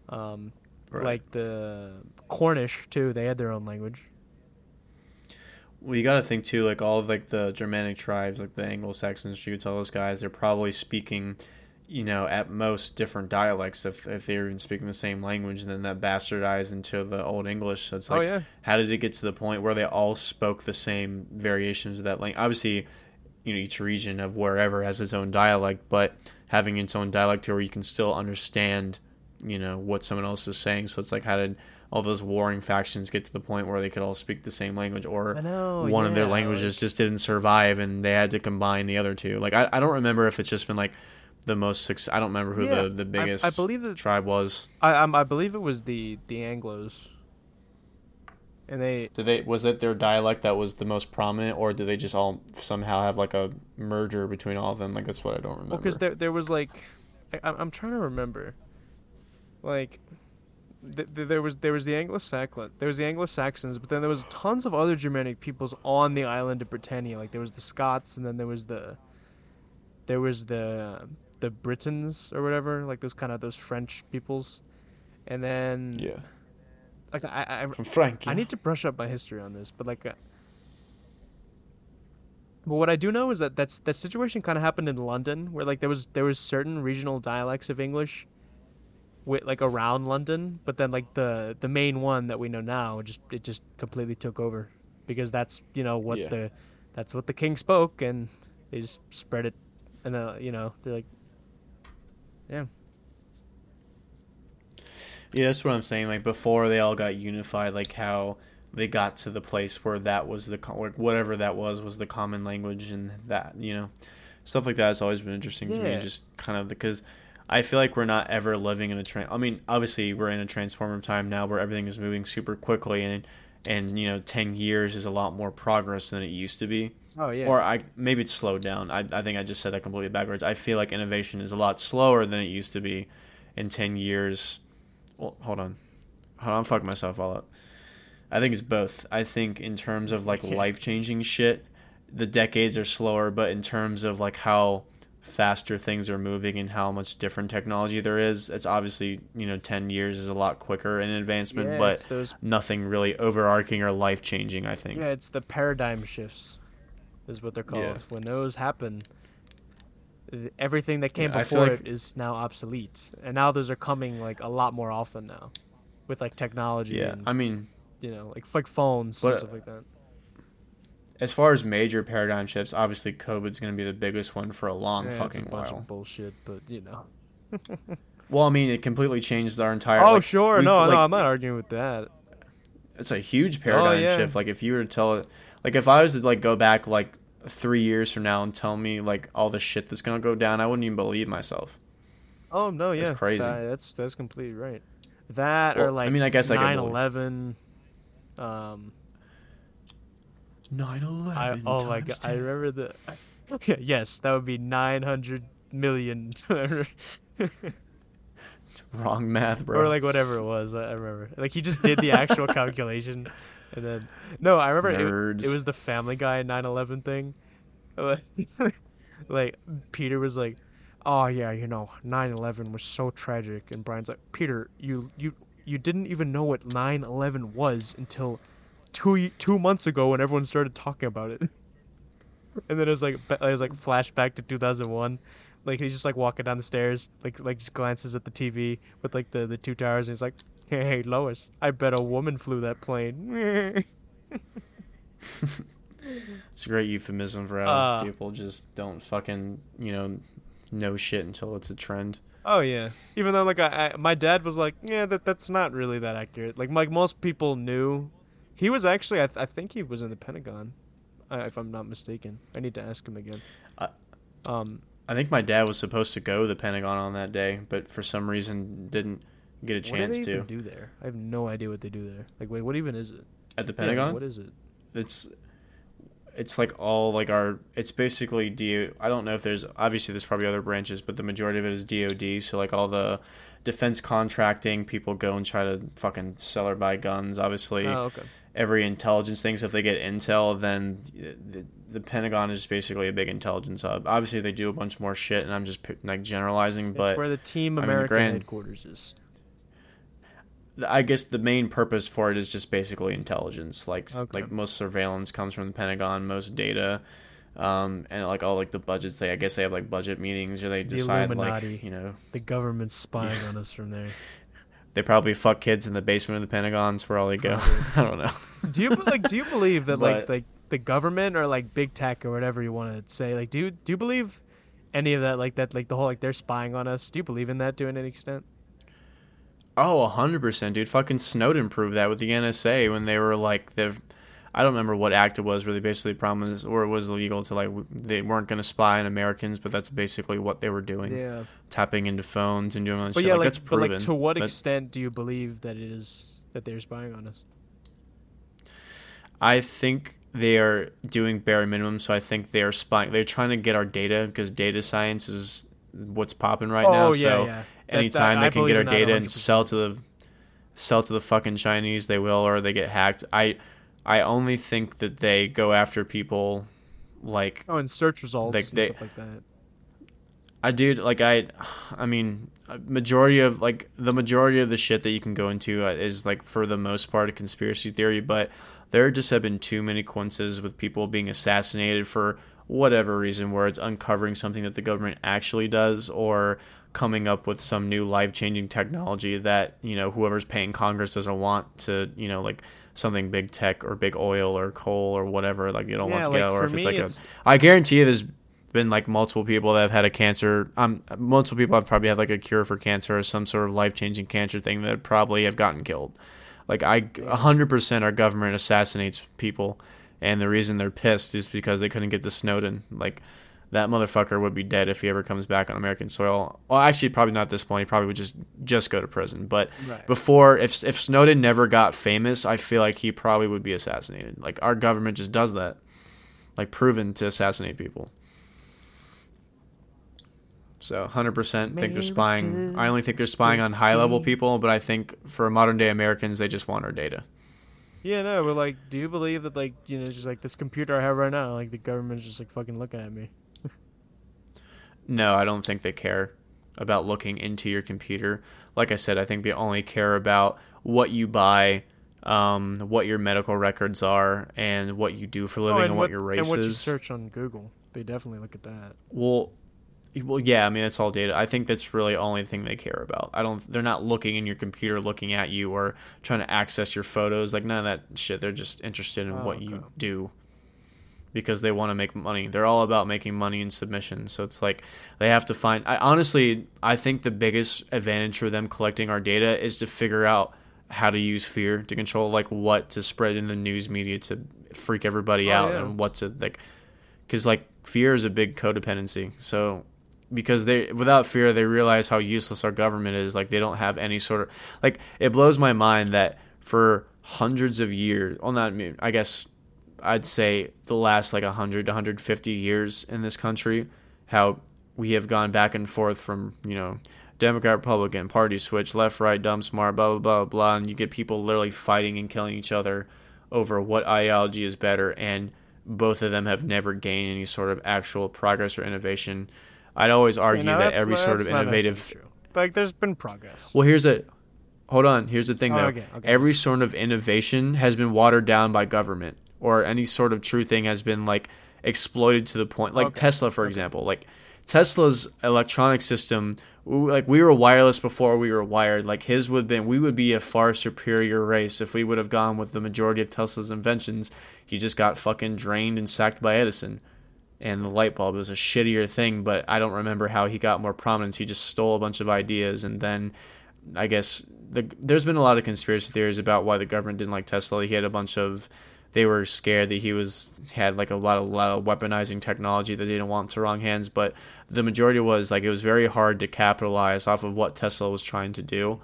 Speaker 1: Um,
Speaker 2: Right.
Speaker 1: like the Cornish too. They had their own language.
Speaker 2: Well, you got to think too, like all of like the Germanic tribes, like the Anglo Saxons, Jutes, all those guys, they're probably speaking, you know, at most different dialects if if they're even speaking the same language, and then that bastardized into the Old English. So it's oh, like,
Speaker 1: oh yeah.
Speaker 2: how did it get to the point where they all spoke the same variations of that language? Obviously, you know, each region of wherever has its own dialect, but having its own dialect where you can still understand, you know, what someone else is saying. So it's like, how did all those warring factions get to the point where they could all speak the same language, or
Speaker 1: know.
Speaker 2: one of their languages just didn't survive and they had to combine the other two? Like, I, I don't remember if it's just been like the most. Suc- I don't remember who
Speaker 1: Yeah,
Speaker 2: the the biggest
Speaker 1: I, believe that
Speaker 2: tribe was.
Speaker 1: I um, I believe it was the the Anglo's. And they
Speaker 2: Did they was it their dialect that was the most prominent, or did they just all somehow have like a merger between all of them? Like that's what I don't remember.
Speaker 1: well, because there there was like, I, I'm I'm trying to remember. Like, th- th- there was there was the Anglo-Saxon there was the Anglo-Saxons, but then there was tons of other Germanic peoples on the island of Britannia. Like there was the Scots, and then there was the, there was the the Britons or whatever, like those kind of those French peoples, and then
Speaker 2: yeah,
Speaker 1: like I I,
Speaker 2: from Frank.
Speaker 1: I need to brush up my history on this, but like, uh, but what I do know is that that's that situation kind of happened in London, where like there was there was certain regional dialects of English, with like around London, but then like the the main one that we know now just it just completely took over, because that's you know what
Speaker 2: Yeah.
Speaker 1: the that's what the king spoke, and they just spread it, and uh, you know they're like, yeah,
Speaker 2: Yeah, that's what I'm saying. Like before they all got unified, like how they got to the place where that was the like whatever that was was the common language, and that you know stuff like that has always been interesting to me. Just kind of because I feel like we're not ever living in a train. I mean, obviously we're in a transformer time now where everything is moving super quickly, and and you know, ten years is a lot more progress than it used to be.
Speaker 1: Oh yeah,
Speaker 2: Or I maybe it's slowed down. I I think I just said that completely backwards. I feel like innovation is a lot slower than it used to be. In ten years, well, hold on, hold on, I'm fucking myself all up. I think it's both. I think in terms of like [LAUGHS] life changing shit, the decades are slower, but in terms of like how faster things are moving and how much different technology there is. It's obviously you know ten years is a lot quicker in advancement,
Speaker 1: Yeah,
Speaker 2: but
Speaker 1: those
Speaker 2: nothing really overarching or life changing. I think.
Speaker 1: Yeah, it's the paradigm shifts, is what they're called.
Speaker 2: Yeah.
Speaker 1: When those happen, everything that came
Speaker 2: Yeah,
Speaker 1: before
Speaker 2: like-
Speaker 1: it is now obsolete, and now those are coming like a lot more often now, with like technology
Speaker 2: Yeah,
Speaker 1: and
Speaker 2: I mean,
Speaker 1: you know like like phones
Speaker 2: But,
Speaker 1: and stuff like that.
Speaker 2: as far as major paradigm shifts, obviously COVID's going to be the biggest one for a long
Speaker 1: Yeah, it's
Speaker 2: fucking
Speaker 1: a bunch
Speaker 2: while.
Speaker 1: of bullshit, but you know. [LAUGHS]
Speaker 2: Well, I mean, it completely changed our entire.
Speaker 1: oh
Speaker 2: like,
Speaker 1: sure, no,
Speaker 2: like,
Speaker 1: no, I'm not arguing with that.
Speaker 2: It's a huge paradigm oh,
Speaker 1: yeah.
Speaker 2: shift. Like if you were to tell it, like if I was to like go back like three years from now and tell me like all the shit that's gonna go down, I wouldn't even believe myself.
Speaker 1: Oh no, yeah,
Speaker 2: That's crazy.
Speaker 1: that- that's that's completely right. That
Speaker 2: Well,
Speaker 1: or
Speaker 2: I mean, I guess could believe-
Speaker 1: 9/11. Um,
Speaker 2: 9/11.
Speaker 1: Oh my god, I remember the. [LAUGHS] Yes, that would be 900 million. [LAUGHS]
Speaker 2: Wrong math, bro.
Speaker 1: or like whatever it was. I I remember. Like he just did the actual [LAUGHS] calculation, and then no, I remember it, it was the Family Guy 9/11 thing. [LAUGHS] like Peter was like, "Oh yeah, you know, 9/11 was so tragic," and Brian's like, "Peter, you you you didn't even know what 9/11 was until two two months ago when everyone started talking about it." [LAUGHS] And then it was like it was like flashback to 2001. Like he's just like walking down the stairs, like like just glances at the TV with like the the two towers, and he's like, "Hey, Lois, I bet a woman flew that plane." [LAUGHS]
Speaker 2: It's a great euphemism for how
Speaker 1: Uh.
Speaker 2: people just don't fucking you know know shit until it's a trend.
Speaker 1: oh yeah. Even though like I, I my dad was like, "Yeah, that that's not really that accurate." Like like most people knew, he was actually I, th- I think he was in the Pentagon, uh, if I'm not mistaken. I need to ask him again.
Speaker 2: Uh,
Speaker 1: um.
Speaker 2: I think my dad was supposed to go to the Pentagon on that day, but for some reason didn't get a
Speaker 1: what do
Speaker 2: chance to.
Speaker 1: do there? I have no idea what they do there. Like, wait, what even is it?
Speaker 2: At the
Speaker 1: Yeah,
Speaker 2: Pentagon?
Speaker 1: what is it?
Speaker 2: it's it's like all like our it's basically do I don't know if there's obviously there's probably other branches, but the majority of it is DoD. So like all the defense contracting, people go and try to fucking sell or buy guns. Obviously,
Speaker 1: Oh, okay.
Speaker 2: every intelligence thing. So if they get intel, then the, the Pentagon is basically a big intelligence hub. Obviously, they do a bunch more shit, and I'm just like generalizing,
Speaker 1: It's
Speaker 2: but
Speaker 1: where the Team
Speaker 2: I mean, the
Speaker 1: America
Speaker 2: grand-
Speaker 1: headquarters is.
Speaker 2: I guess the main purpose for it is just basically intelligence. Like
Speaker 1: Okay.
Speaker 2: like most surveillance comes from the Pentagon, most data, um, and like all like the budgets. They I guess they have like budget meetings or they
Speaker 1: The
Speaker 2: decide
Speaker 1: Illuminati.
Speaker 2: like you know
Speaker 1: The government's spying [LAUGHS] on us from there.
Speaker 2: they probably fuck kids in the basement of the Pentagon. It's where all they go. [LAUGHS] I don't know.
Speaker 1: Do you like? Do you [LAUGHS] believe that like
Speaker 2: But-
Speaker 1: like the government or like big tech or whatever you want to say? Like, do you do you believe any of that? Like that? Like the whole like they're spying on us. Do you believe in that to any extent?
Speaker 2: Oh, hundred percent, dude. Fucking Snowden proved that with the NSA when they were like the, I don't remember what act it was where they basically promised or it was illegal to like they weren't going to spy on Americans, but that's basically what they were doing,
Speaker 1: Yeah.
Speaker 2: tapping into phones and doing all that
Speaker 1: But
Speaker 2: shit.
Speaker 1: yeah,
Speaker 2: like,
Speaker 1: like,
Speaker 2: that's
Speaker 1: but
Speaker 2: proven.
Speaker 1: like to what extent do you believe that it is that they're spying on us?
Speaker 2: I think they are doing bare minimum, so I think they are spying. They're trying to get our data because data science is what's popping right oh, now.
Speaker 1: oh yeah,
Speaker 2: so
Speaker 1: yeah. That-
Speaker 2: anytime
Speaker 1: that-
Speaker 2: they
Speaker 1: I
Speaker 2: can get our data and
Speaker 1: 100%.
Speaker 2: sell to the sell to the fucking Chinese, they will, or they get hacked. I I only think that they go after people like
Speaker 1: Oh, and search results
Speaker 2: Like,
Speaker 1: and
Speaker 2: they-
Speaker 1: stuff like that.
Speaker 2: I dude like I I mean majority of like the majority of the shit that you can go into uh, is like for the most part a conspiracy theory, but there just have been too many coincidences with people being assassinated for whatever reason where it's uncovering something that the government actually does or coming up with some new life-changing technology that you know whoever's paying congress doesn't want to you know like something big tech or big oil or coal or whatever like you don't want
Speaker 1: Yeah,
Speaker 2: to get
Speaker 1: like,
Speaker 2: out or if it's like
Speaker 1: it's-
Speaker 2: a i guarantee you there's been like multiple people that have had a cancer. Um multiple people have probably had like a cure for cancer or some sort of life-changing cancer thing that probably have gotten killed. Like i 100% our government assassinates people and the reason they're pissed is because they couldn't get the snowden like that motherfucker would be dead if he ever comes back on American soil. Well, actually, probably not at this point. He probably would just just go to prison. But
Speaker 1: Right.
Speaker 2: before, if if Snowden never got famous, I feel like he probably would be assassinated. Like our government just does that, like proven to assassinate people. So, hundred percent think they're spying. I only think they're spying on high level people, but I think for modern day Americans, they just want our data.
Speaker 1: Yeah, no, but like, do you believe that like you know, just like this computer I have right now, like the government's just like fucking looking at me?
Speaker 2: No, I don't think they care about looking into your computer. Like I said, I think they only care about what you buy, um, what your medical records are, and what you do for a living
Speaker 1: Oh,
Speaker 2: and, what, your race
Speaker 1: and what you search on Google. They definitely look at that.
Speaker 2: Well, well, yeah. I mean, it's all data. I think that's really the only thing they care about. I don't. They're not looking in your computer, looking at you, or trying to access your photos. Like none of that shit. They're just interested in
Speaker 1: Oh,
Speaker 2: what you do because they want to make money. They're all about making money and submission. So it's like they have to find. I honestly, I think the biggest advantage for them collecting our data is to figure out how to use fear to control like what to spread in the news media to freak everybody
Speaker 1: Oh,
Speaker 2: out
Speaker 1: yeah.
Speaker 2: and what to like because like fear is a big codependency so because they without fear they realize how useless our government is like they don't have any sort of like it blows my mind that for hundreds of years well not i guess i'd say the last like 100 to 150 years in this country how we have gone back and forth from you know democrat republican party switch left right dumb smart blah blah blah blah and you get people literally fighting and killing each other over what ideology is better and both of them have never gained any sort of actual progress or innovation i'd always argue
Speaker 1: You know,
Speaker 2: that every sort of innovative.
Speaker 1: Like, there's been progress.
Speaker 2: well, here's a hold on. Here's the thing
Speaker 1: Oh,
Speaker 2: though.
Speaker 1: okay, okay.
Speaker 2: Every sort of innovation has been watered down by government, or any sort of true thing has been like exploited to the point. Like
Speaker 1: Okay,
Speaker 2: Tesla, for example. Like Tesla's electronic system, like we were wireless before we were wired. Like his would have been, we would be a far superior race if we would have gone with the majority of Tesla's inventions. He just got fucking drained and sacked by Edison and the light bulb was a shittier thing, but I don't remember how he got more prominence. He just stole a bunch of ideas, and then I guess the, there's been a lot of conspiracy theories about why the government didn't like Tesla. He had a bunch of they were scared that he was had like a lot of lot of weaponizing technology that they didn't want to wrong hands, but the majority was like it was very hard to capitalize off of what Tesla was trying to do.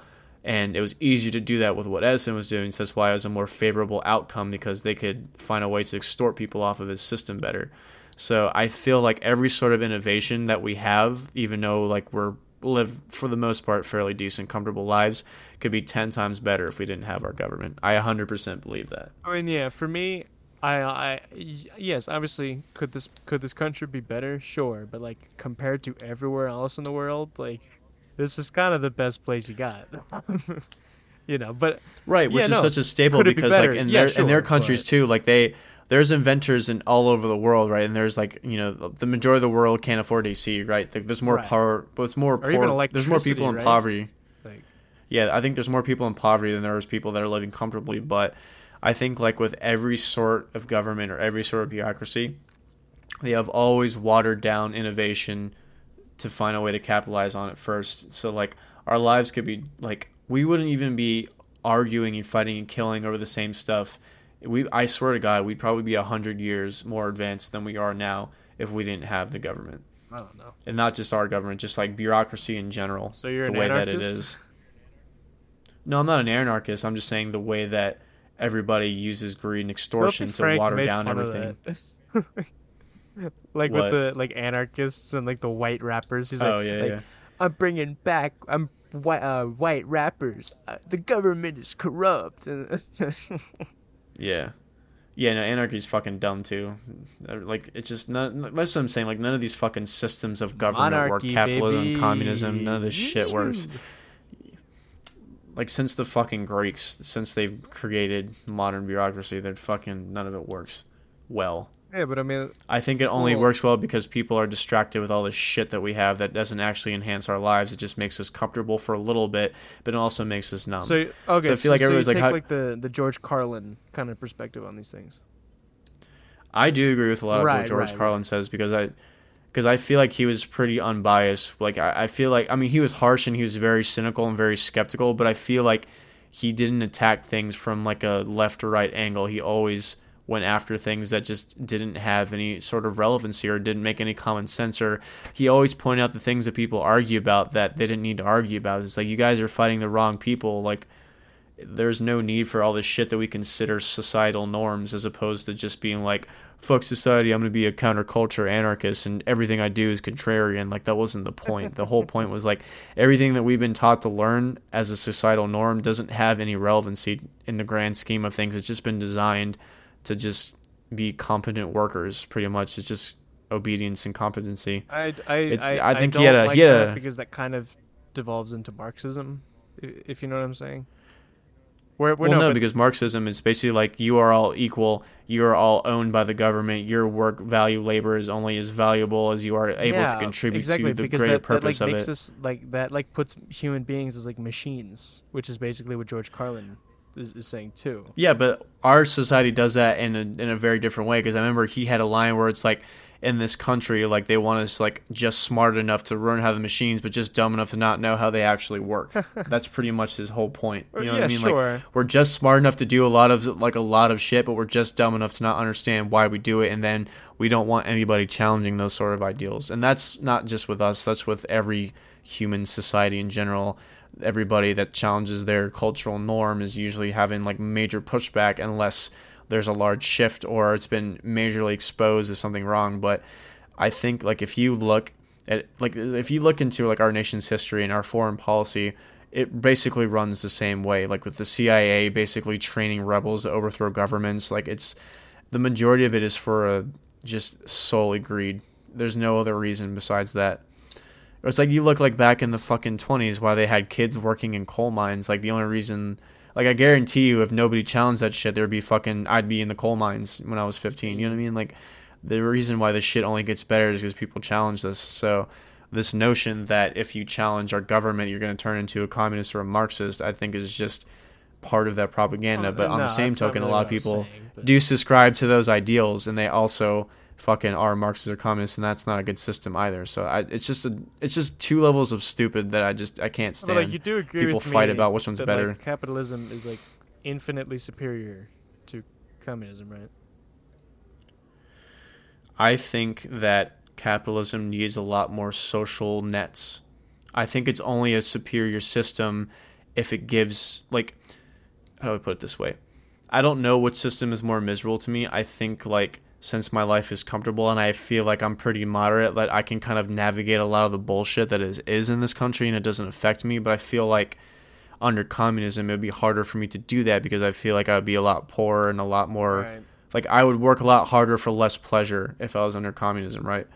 Speaker 2: And it was easier to do that with what Edison was doing, so that's why it was a more favorable outcome because they could find a way to extort people off of his system better. So I feel like every sort of innovation that we have, even though like we're live for the most part fairly decent, comfortable lives, could be ten times better if we didn't have our government. I 100% believe that.
Speaker 1: I mean, yeah, for me, I, I, yes, obviously, could this could this country be better? Sure, but like compared to everywhere else in the world, like this is kind of the best place you got. [LAUGHS] you know, but
Speaker 2: Right, which
Speaker 1: Yeah,
Speaker 2: is
Speaker 1: no.
Speaker 2: such a staple
Speaker 1: it be
Speaker 2: because like in
Speaker 1: Yeah,
Speaker 2: their in their countries
Speaker 1: but-
Speaker 2: too, like they there's inventors in all over the world, right? And there's like you know the majority of the world can't afford AC, right? Like, there's more
Speaker 1: Right.
Speaker 2: power, but it's more
Speaker 1: Or
Speaker 2: poor, there's more people in
Speaker 1: right?
Speaker 2: poverty.
Speaker 1: like
Speaker 2: Yeah, I think there's more people in poverty than there is people that are living comfortably. But I think like with every sort of government or every sort of bureaucracy, they have always watered down innovation to find a way to capitalize on it first. So like our lives could be like we wouldn't even be arguing and fighting and killing over the same stuff. We I swear to God, we'd probably be a hundred years more advanced than we are now if we didn't have the government.
Speaker 1: I don't know.
Speaker 2: And not just our government, just like bureaucracy in general.
Speaker 1: So you're
Speaker 2: the
Speaker 1: an
Speaker 2: way that it is. No, I'm not an anarchist. I'm just saying the way that everybody uses greed and extortion to water down everything. [LAUGHS]
Speaker 1: like
Speaker 2: What?
Speaker 1: with the like anarchists and like the white rappers. He's
Speaker 2: Oh
Speaker 1: like,
Speaker 2: yeah,
Speaker 1: like,
Speaker 2: yeah.
Speaker 1: I'm bringing back I'm white uh, white rappers. Uh, the government is corrupt. [LAUGHS] [LAUGHS]
Speaker 2: Yeah. Yeah, no, anarchy's fucking dumb too. Uh, Like it's just none. That's what I'm saying. Like none of these fucking systems of government
Speaker 1: Monarchy,
Speaker 2: work. Capitalism,
Speaker 1: baby.
Speaker 2: communism, none of this shit works. Like since the fucking Greeks, since they've created modern bureaucracy, that fucking none of it works well.
Speaker 1: Yeah, but I mean,
Speaker 2: I think it only
Speaker 1: Well-
Speaker 2: works well because people are distracted with all this shit that we have that doesn't actually enhance our lives. It just makes us comfortable for a little bit, but it also makes us numb.
Speaker 1: so okay.
Speaker 2: so I feel like everybody's like,
Speaker 1: take
Speaker 2: how-
Speaker 1: like the the George Carlin kind of perspective on these things.
Speaker 2: I do agree with a lot of what George
Speaker 1: right,
Speaker 2: Carlin says because I because I feel like he was pretty unbiased. Like I, I feel like I mean he was harsh and he was very cynical and very skeptical, but I feel like he didn't attack things from like a left or right angle. He always went after things that just didn't have any sort of relevancy or didn't make any common sense or he always pointed out the things that people argue about that they didn't need to argue about. It's like you guys are fighting the wrong people. Like there's no need for all this shit that we consider societal norms as opposed to just being like fuck society i'm going to be a counterculture anarchist and everything i do is contrarian. Like that wasn't the point. The whole point was like everything that we've been taught to learn as a societal norm doesn't have any relevancy in the grand scheme of things. It's just been designed to just be competent workers pretty much it's just obedience and competency.
Speaker 1: I, I,
Speaker 2: It's-
Speaker 1: I,
Speaker 2: I think
Speaker 1: don't
Speaker 2: he had a-
Speaker 1: like
Speaker 2: had
Speaker 1: that because that kind of devolves into Marxism, if you know what I'm saying. Where, where
Speaker 2: well, no,
Speaker 1: but-
Speaker 2: because Marxism is basically like you are all equal. You are all owned by the government. Your work value labor is only as valuable as you are able
Speaker 1: yeah,
Speaker 2: to contribute
Speaker 1: exactly,
Speaker 2: to the
Speaker 1: because
Speaker 2: greater
Speaker 1: that,
Speaker 2: purpose
Speaker 1: that, like,
Speaker 2: of
Speaker 1: makes
Speaker 2: it.
Speaker 1: Us, like that like puts human beings as like machines, which is basically what George Carlin is, is saying too.
Speaker 2: Yeah, but our society does that in a in a very different way. Because I remember he had a line where it's like, in this country, like they want us like just smart enough to learn how the machines, but just dumb enough to not know how they actually work. [LAUGHS] That's pretty much his whole point. You know what
Speaker 1: yeah,
Speaker 2: I mean?
Speaker 1: sure.
Speaker 2: Like we're just smart enough to do a lot of like a lot of shit, but we're just dumb enough to not understand why we do it, and then we don't want anybody challenging those sort of ideals. And that's not just with us. That's with every human society in general everybody that challenges their cultural norm is usually having like major pushback unless there's a large shift or it's been majorly exposed as something wrong. But i think like if you look at like if you look into like our nation's history and our foreign policy it basically runs the same way. Like with the cia basically training rebels to overthrow governments like it's the majority of it is for a just solely greed. There's no other reason besides that it's like you look like back in the fucking twenties why they had kids working in coal mines. Like the only reason, like I guarantee you, if nobody challenged that shit, there'd be fucking. I'd be in the coal mines when I was fifteen. You know what I mean? Like the reason why this shit only gets better is because people challenge this. So this notion that if you challenge our government, you're going to turn into a communist or a Marxist, I think is just part of that propaganda.
Speaker 1: Well,
Speaker 2: but on the same token,
Speaker 1: really
Speaker 2: a lot of people
Speaker 1: saying, but-
Speaker 2: do subscribe to those ideals, and they also fucking oh, are Marxists or communists, and that's not a good system either. So I, it's just a, it's just two levels of stupid that I just I can't
Speaker 1: But,
Speaker 2: stand.
Speaker 1: like you do agree
Speaker 2: people fight about which one's
Speaker 1: that,
Speaker 2: better.
Speaker 1: Like, capitalism is like infinitely superior to communism, right?
Speaker 2: I think that capitalism needs a lot more social nets. I think it's only a superior system if it gives like how do I put it this way? I don't know which system is more miserable to me. I think like since my life is comfortable and I feel like I'm pretty moderate that I can kind of navigate a lot of the bullshit that is is in this country and it doesn't affect me, but I feel like under communism it would be harder for me to do that because I feel like I would be a lot poorer and a lot more
Speaker 1: Right.
Speaker 2: like I would work a lot harder for less pleasure if I was under communism, right?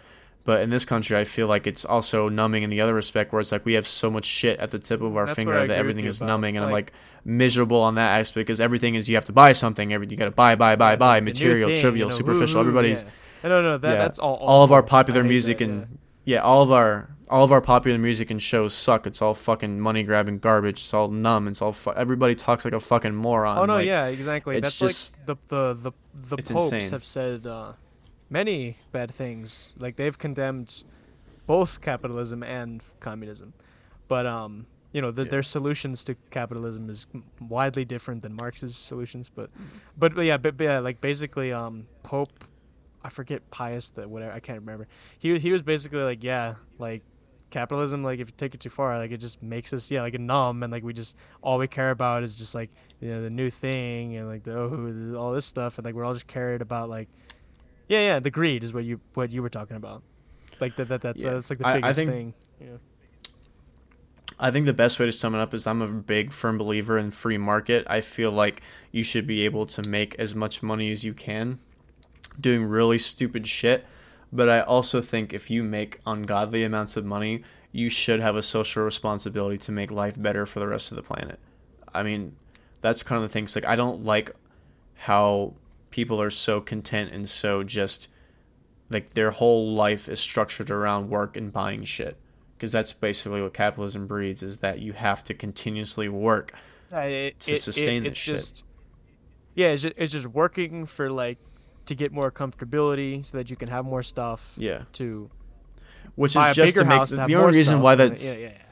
Speaker 2: But in this country, I feel like it's also numbing in the other respect, where it's like we have so much shit at the tip of our
Speaker 1: That's
Speaker 2: finger that everything is
Speaker 1: about.
Speaker 2: numbing, and I'm
Speaker 1: Like-
Speaker 2: like miserable on that aspect because everything is you have to buy something, every you got to buy, buy, buy, buy, material,
Speaker 1: thing, you
Speaker 2: trivial,
Speaker 1: know,
Speaker 2: superficial.
Speaker 1: woo-hoo,
Speaker 2: Everybody's
Speaker 1: yeah. No, no, that,
Speaker 2: yeah.
Speaker 1: that's all.
Speaker 2: all of our popular music
Speaker 1: that,
Speaker 2: and yeah, all of our all of our popular music and shows suck. It's all fucking money grabbing garbage. It's all numb. It's all fu- everybody talks like a fucking moron.
Speaker 1: Oh no,
Speaker 2: like,
Speaker 1: yeah, exactly. That's
Speaker 2: just-
Speaker 1: like the the the the popes
Speaker 2: insane.
Speaker 1: have said uh, many bad things. Like they've condemned both capitalism and communism, but um, you know, the,
Speaker 2: Yeah.
Speaker 1: their solutions to capitalism is widely different than Marx's solutions. But, but, but yeah, but, but yeah, like basically, um, Pope, I forget Pius the whatever I can't remember. He he was basically like, yeah, like capitalism, like if you take it too far, like it just makes us yeah like a numb and like we just all we care about is just like you know the new thing and like the oh all this stuff and like we're all just carried about like yeah yeah the greed is what you what you were talking about like that, that that's
Speaker 2: Yeah.
Speaker 1: uh, that's like the
Speaker 2: I- I
Speaker 1: biggest
Speaker 2: think-
Speaker 1: thing yeah
Speaker 2: I think the best way to sum it up is I'm a big firm believer in free market. I feel like you should be able to make as much money as you can doing really stupid shit. But I also think if you make ungodly amounts of money, you should have a social responsibility to make life better for the rest of the planet. I mean, that's kind of the things like I don't like how people are so content and so just like their whole life is structured around work and buying shit. Because that's basically what capitalism breeds is that you have to continuously work
Speaker 1: Uh, it,
Speaker 2: to sustain
Speaker 1: it,
Speaker 2: this
Speaker 1: it's
Speaker 2: shit.
Speaker 1: just yeah it's just, it's just working for like to get more comfortability so that you can have more stuff
Speaker 2: yeah.
Speaker 1: to
Speaker 2: which is just to make
Speaker 1: to
Speaker 2: the only reason why that's
Speaker 1: yeah yeah yeah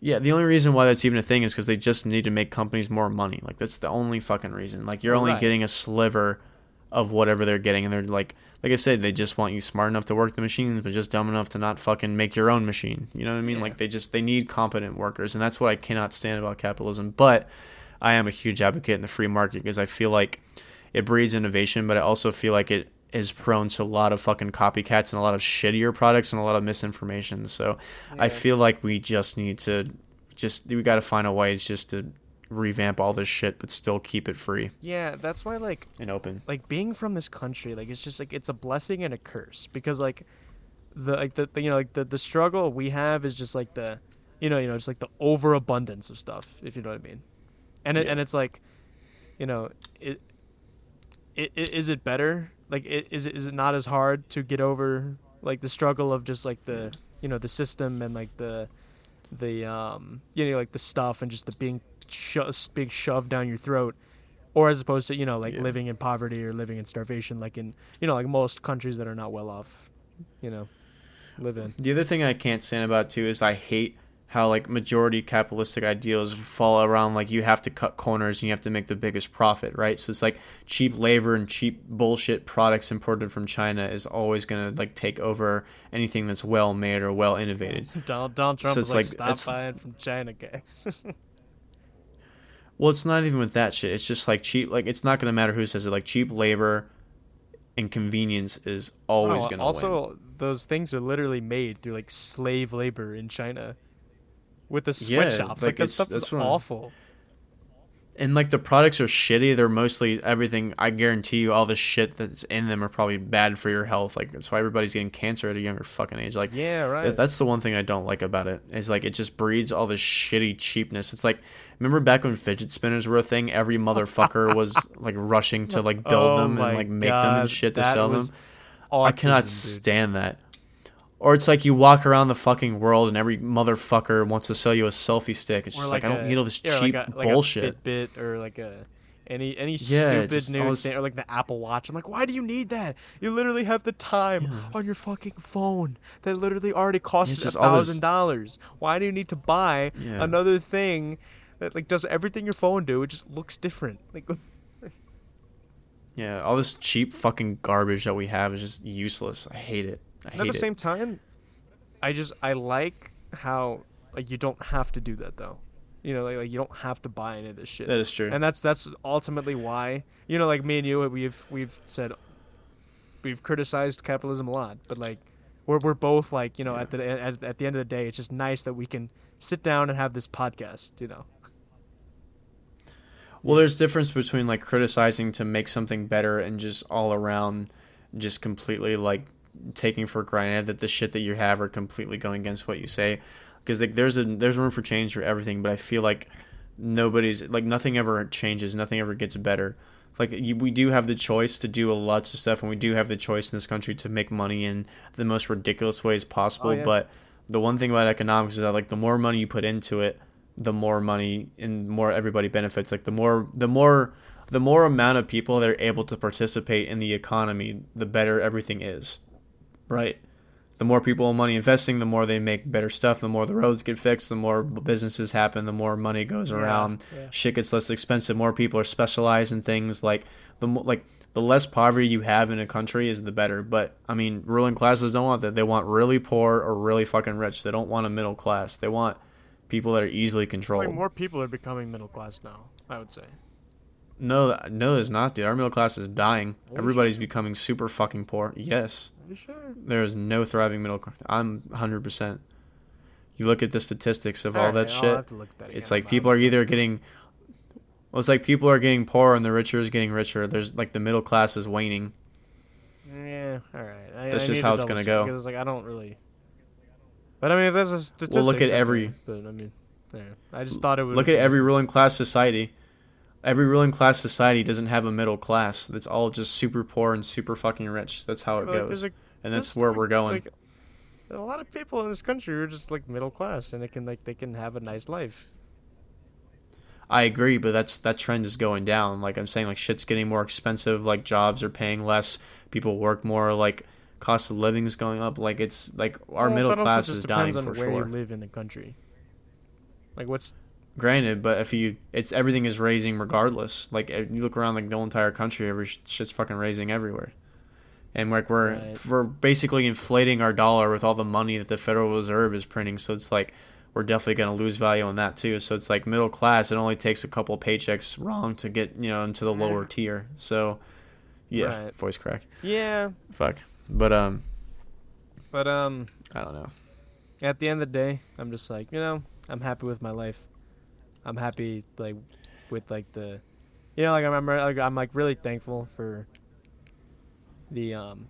Speaker 2: yeah the only reason why that's even a thing is because they just need to make companies more money. Like that's the only fucking reason. Like you're only
Speaker 1: Right.
Speaker 2: getting a sliver of whatever they're getting and they're like like i said they just want you smart enough to work the machines but just dumb enough to not fucking make your own machine. You know what i mean?
Speaker 1: Yeah.
Speaker 2: like they just they need competent workers and that's what i cannot stand about capitalism. But i am a huge advocate in the free market because i feel like it breeds innovation but i also feel like it is prone to a lot of fucking copycats and a lot of shittier products and a lot of misinformation. So i feel like we just need to just we got to find a way It's just to revamp all this shit but still keep it free.
Speaker 1: Yeah, that's why like
Speaker 2: and open.
Speaker 1: like being from this country, like it's just like it's a blessing and a curse because like the like the, the you know like the the struggle we have is just like the you know you know just like the overabundance of stuff if you know what I mean, and it,
Speaker 2: Yeah.
Speaker 1: and it's like you know it, it, it is it better like it, is it is it not as hard to get over like the struggle of just like the you know the system and like the the um you know like the stuff and just the being sho- being shoved down your throat or as opposed to you know like
Speaker 2: Yeah.
Speaker 1: living in poverty or living in starvation like in you know like most countries that are not well off you know live in
Speaker 2: The other thing I can't stand about too is I hate how like majority capitalistic ideals fall around like you have to cut corners and you have to make the biggest profit, right? So it's like cheap labor and cheap bullshit products imported from China is always gonna like take over anything that's well made or well innovated. [LAUGHS]
Speaker 1: Donald, Donald Trump
Speaker 2: So it's
Speaker 1: like,
Speaker 2: like-
Speaker 1: stop buying from China guys [LAUGHS]
Speaker 2: Well, it's not even with that shit. It's just like cheap. Like it's not gonna matter who says it. Like cheap labor and convenience is always
Speaker 1: No,
Speaker 2: gonna
Speaker 1: also
Speaker 2: win.
Speaker 1: those things are literally made through like slave labor in China with the
Speaker 2: Yeah,
Speaker 1: sweatshops
Speaker 2: like,
Speaker 1: like, that stuff
Speaker 2: that's
Speaker 1: is awful
Speaker 2: And like the products are shitty. They're mostly everything. I guarantee you, all the shit that's in them are probably bad for your health. Like that's why everybody's getting cancer at a younger fucking age. Like
Speaker 1: yeah right
Speaker 2: That's the one thing I don't like about it. Is like it just breeds all this shitty cheapness. It's like remember back when fidget spinners were a thing, every motherfucker [LAUGHS] was like rushing to like build
Speaker 1: Oh
Speaker 2: them and like make them and shit to sell them. I cannot
Speaker 1: autism, dude.
Speaker 2: stand that. Or it's like you walk around the fucking world and every motherfucker wants to sell you a selfie stick. It's
Speaker 1: Or
Speaker 2: just like, I don't need all this
Speaker 1: yeah,
Speaker 2: cheap
Speaker 1: like a, like
Speaker 2: bullshit.
Speaker 1: A Fitbit or like a any any
Speaker 2: Yeah,
Speaker 1: stupid new thing or like the Apple Watch. I'm like, why do you need that? You literally have the time
Speaker 2: Yeah.
Speaker 1: on your fucking phone that literally already costs a
Speaker 2: just all this-
Speaker 1: thousand dollars. Why do you need to buy
Speaker 2: Yeah.
Speaker 1: another thing that like does everything your phone do? It just looks different. [LAUGHS] Like
Speaker 2: yeah, all this cheap fucking garbage that we have is just useless. I hate it. I
Speaker 1: And at the
Speaker 2: it.
Speaker 1: same time, I just I like how like you don't have to do that though. You know, like, like you don't have to buy any of this shit.
Speaker 2: that is true.
Speaker 1: and that's that's ultimately why you know like me and you we've we've said we've criticized capitalism a lot but like we're, we're both like you know
Speaker 2: Yeah.
Speaker 1: at the at, at the end of the day it's just nice that we can sit down and have this podcast you know
Speaker 2: Well, there's difference between like criticizing to make something better and just all around, just completely like taking for granted that the shit that you have are completely going against what you say. Because like there's a there's room for change for everything, but I feel like nobody's like nothing ever changes, nothing ever gets better. Like you, we do have the choice to do a lots of stuff, and we do have the choice in this country to make money in the most ridiculous ways possible.
Speaker 1: Oh, yeah.
Speaker 2: But the one thing about economics is that like the more money you put into it, the more money and more everybody benefits. Like the more the more the more amount of people that are able to participate in the economy, the better everything is. Right? The more people money investing, the more they make better stuff, the more the roads get fixed, the more businesses happen, the more money goes around.
Speaker 1: yeah.
Speaker 2: Shit gets less expensive, more people are specialized in things like the like the less poverty you have in a country is the better. But I mean, ruling classes don't want that. They want really poor or really fucking rich. They don't want a middle class. They want people that are easily controlled.
Speaker 1: like more people are becoming middle class now i would say
Speaker 2: No, no, it's not, dude. Our middle class is dying.
Speaker 1: You
Speaker 2: Everybody's
Speaker 1: sure?
Speaker 2: becoming super fucking poor. Yes,
Speaker 1: sure
Speaker 2: there is no thriving middle. class. I'm 100. percent You look at the statistics of all
Speaker 1: Alright,
Speaker 2: that
Speaker 1: I'll
Speaker 2: shit.
Speaker 1: have to look at that
Speaker 2: It's like people are either getting. Well, it's like people are getting poorer and the richer is getting richer. There's like the middle class is waning.
Speaker 1: yeah all right I,
Speaker 2: That's
Speaker 1: I
Speaker 2: just how it's gonna go.
Speaker 1: Because like I don't really. But I mean, if there's a statistic.
Speaker 2: Well, look at every-
Speaker 1: But I mean, yeah, I just thought it would.
Speaker 2: Look at every ruling class society. Every ruling class society doesn't have a middle class. That's all just super poor and super fucking rich. That's how it
Speaker 1: Like,
Speaker 2: goes,
Speaker 1: a-
Speaker 2: and that's where
Speaker 1: like-
Speaker 2: we're going.
Speaker 1: Like, a lot of people in this country are just like middle class, and they can like they can have a nice life.
Speaker 2: I agree, but that's that trend is going down. Like I'm saying, like shit's getting more expensive. Like jobs are paying less. People work more. Like cost of living is going up. Like it's like our
Speaker 1: Well,
Speaker 2: middle class is dying
Speaker 1: depends on
Speaker 2: for
Speaker 1: where
Speaker 2: sure.
Speaker 1: you live in the country. Like what's
Speaker 2: Granted, but if you, it's everything is raising regardless. Like you look around like the whole entire country, every shit's fucking raising everywhere. And like we're
Speaker 1: Right.
Speaker 2: we're basically inflating our dollar with all the money that the Federal Reserve is printing. So it's like we're definitely gonna lose value on that too. So it's like middle class. It only takes a couple paychecks wrong to get you know into the lower tier. So yeah,
Speaker 1: Right.
Speaker 2: voice crack.
Speaker 1: yeah,
Speaker 2: Fuck. But um,
Speaker 1: but um,
Speaker 2: I don't know.
Speaker 1: at the end of the day, I'm just like you know I'm happy with my life. I'm happy like with like the, you know, like I remember like I'm like really thankful for the um,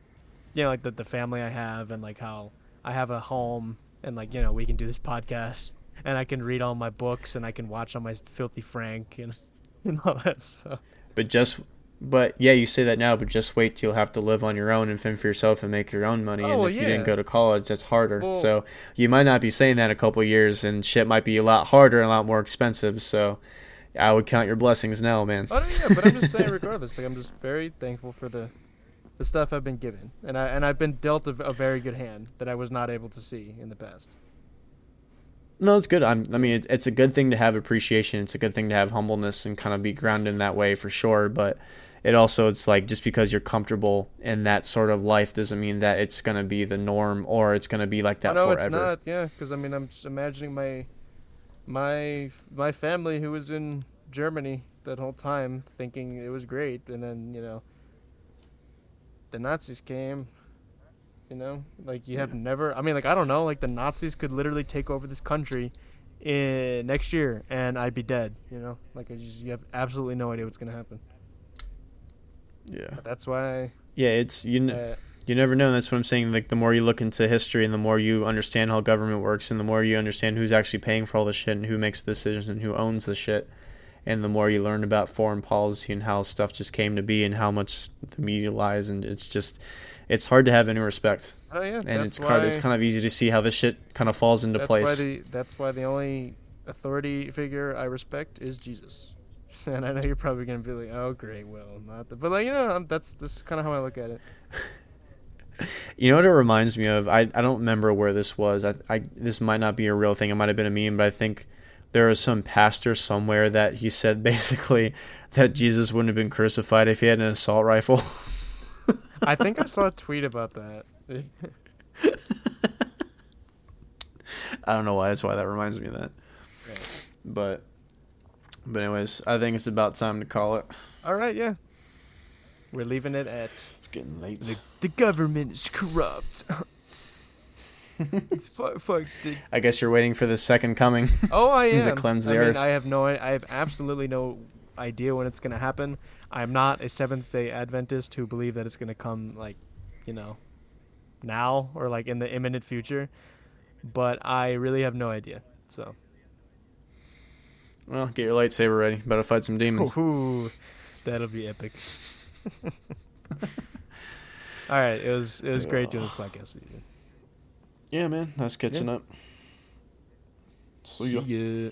Speaker 1: you know, like the the family I have and like how I have a home and like you know we can do this podcast and I can read all my books and I can watch all my Filthy Frank and [LAUGHS] and all that stuff.
Speaker 2: But just but yeah, you say that now, but just wait till you'll have to live on your own and fend for yourself and make your own money.
Speaker 1: Oh,
Speaker 2: and if
Speaker 1: yeah.
Speaker 2: you didn't go to college, that's harder.
Speaker 1: Well-
Speaker 2: so you might not be saying that a couple of years, and shit might be a lot harder and a lot more expensive. So I would count your blessings now, man.
Speaker 1: Oh yeah, but I'm just saying, [LAUGHS] regardless, like I'm just very thankful for the the stuff I've been given, and I and I've been dealt a, a very good hand that I was not able to see in the past.
Speaker 2: No, it's good. I'm, I mean, it, it's a good thing to have appreciation. It's a good thing to have humbleness and kind of be grounded in that way for sure. But it also, it's like just because you're comfortable in that sort of life doesn't mean that it's going to be the norm or it's going to be like that
Speaker 1: no,
Speaker 2: forever.
Speaker 1: it's not. Yeah, because I mean, I'm just imagining my my my family who was in Germany that whole time, thinking it was great, and then you know the Nazis came. You know, like you have never. I mean, like I don't know. Like the Nazis could literally take over this country in next year, and I'd be dead. You know, like I just you have absolutely no idea what's gonna happen.
Speaker 2: Yeah.
Speaker 1: But that's why.
Speaker 2: Yeah, it's you. N-
Speaker 1: Uh,
Speaker 2: you never know. That's what I'm saying. Like the more you look into history, and the more you understand how government works, and the more you understand who's actually paying for all the shit, and who makes the decisions, and who owns the shit, and the more you learn about foreign policy and how stuff just came to be, and how much the media lies, and it's just, it's hard to have any respect,
Speaker 1: oh yeah,
Speaker 2: and it's
Speaker 1: why,
Speaker 2: kind, it's kind of easy to see how this shit kind of falls into
Speaker 1: that's why
Speaker 2: place.
Speaker 1: the that's why the only authority figure I respect is Jesus. And I know you're probably gonna be like, "Oh, great, well, not the," but like you know, that's this kind of how I look at it. [LAUGHS]
Speaker 2: You know what it reminds me of? I, I don't remember where this was. I, I this might not be a real thing. It might have been a meme, but I think there was some pastor somewhere that he said [LAUGHS] basically that Jesus wouldn't have been crucified if he had an assault rifle. [LAUGHS]
Speaker 1: I think I saw a tweet about that.
Speaker 2: I don't know why. That's why that reminds me of that.
Speaker 1: Right.
Speaker 2: But but anyways, I think it's about time to call it.
Speaker 1: All right, yeah, we're leaving it at
Speaker 2: It's getting late.
Speaker 1: the, the government is corrupt. [LAUGHS] fuck, fuck the
Speaker 2: I guess you're waiting for the second coming.
Speaker 1: Oh, I [LAUGHS] am.
Speaker 2: To cleanse the
Speaker 1: I
Speaker 2: earth.
Speaker 1: Mean, I have no. I have absolutely no idea when it's gonna happen. I'm not a Seventh Day Adventist who believe that it's gonna come like, you know, now or like in the imminent future. But I really have no idea. So,
Speaker 2: well, get your lightsaber ready. Better fight some demons.
Speaker 1: Ooh, that'll be epic. [LAUGHS] All right, it was it was great doing this podcast with you.
Speaker 2: Yeah, man. Nice catching up. See ya.
Speaker 1: ya.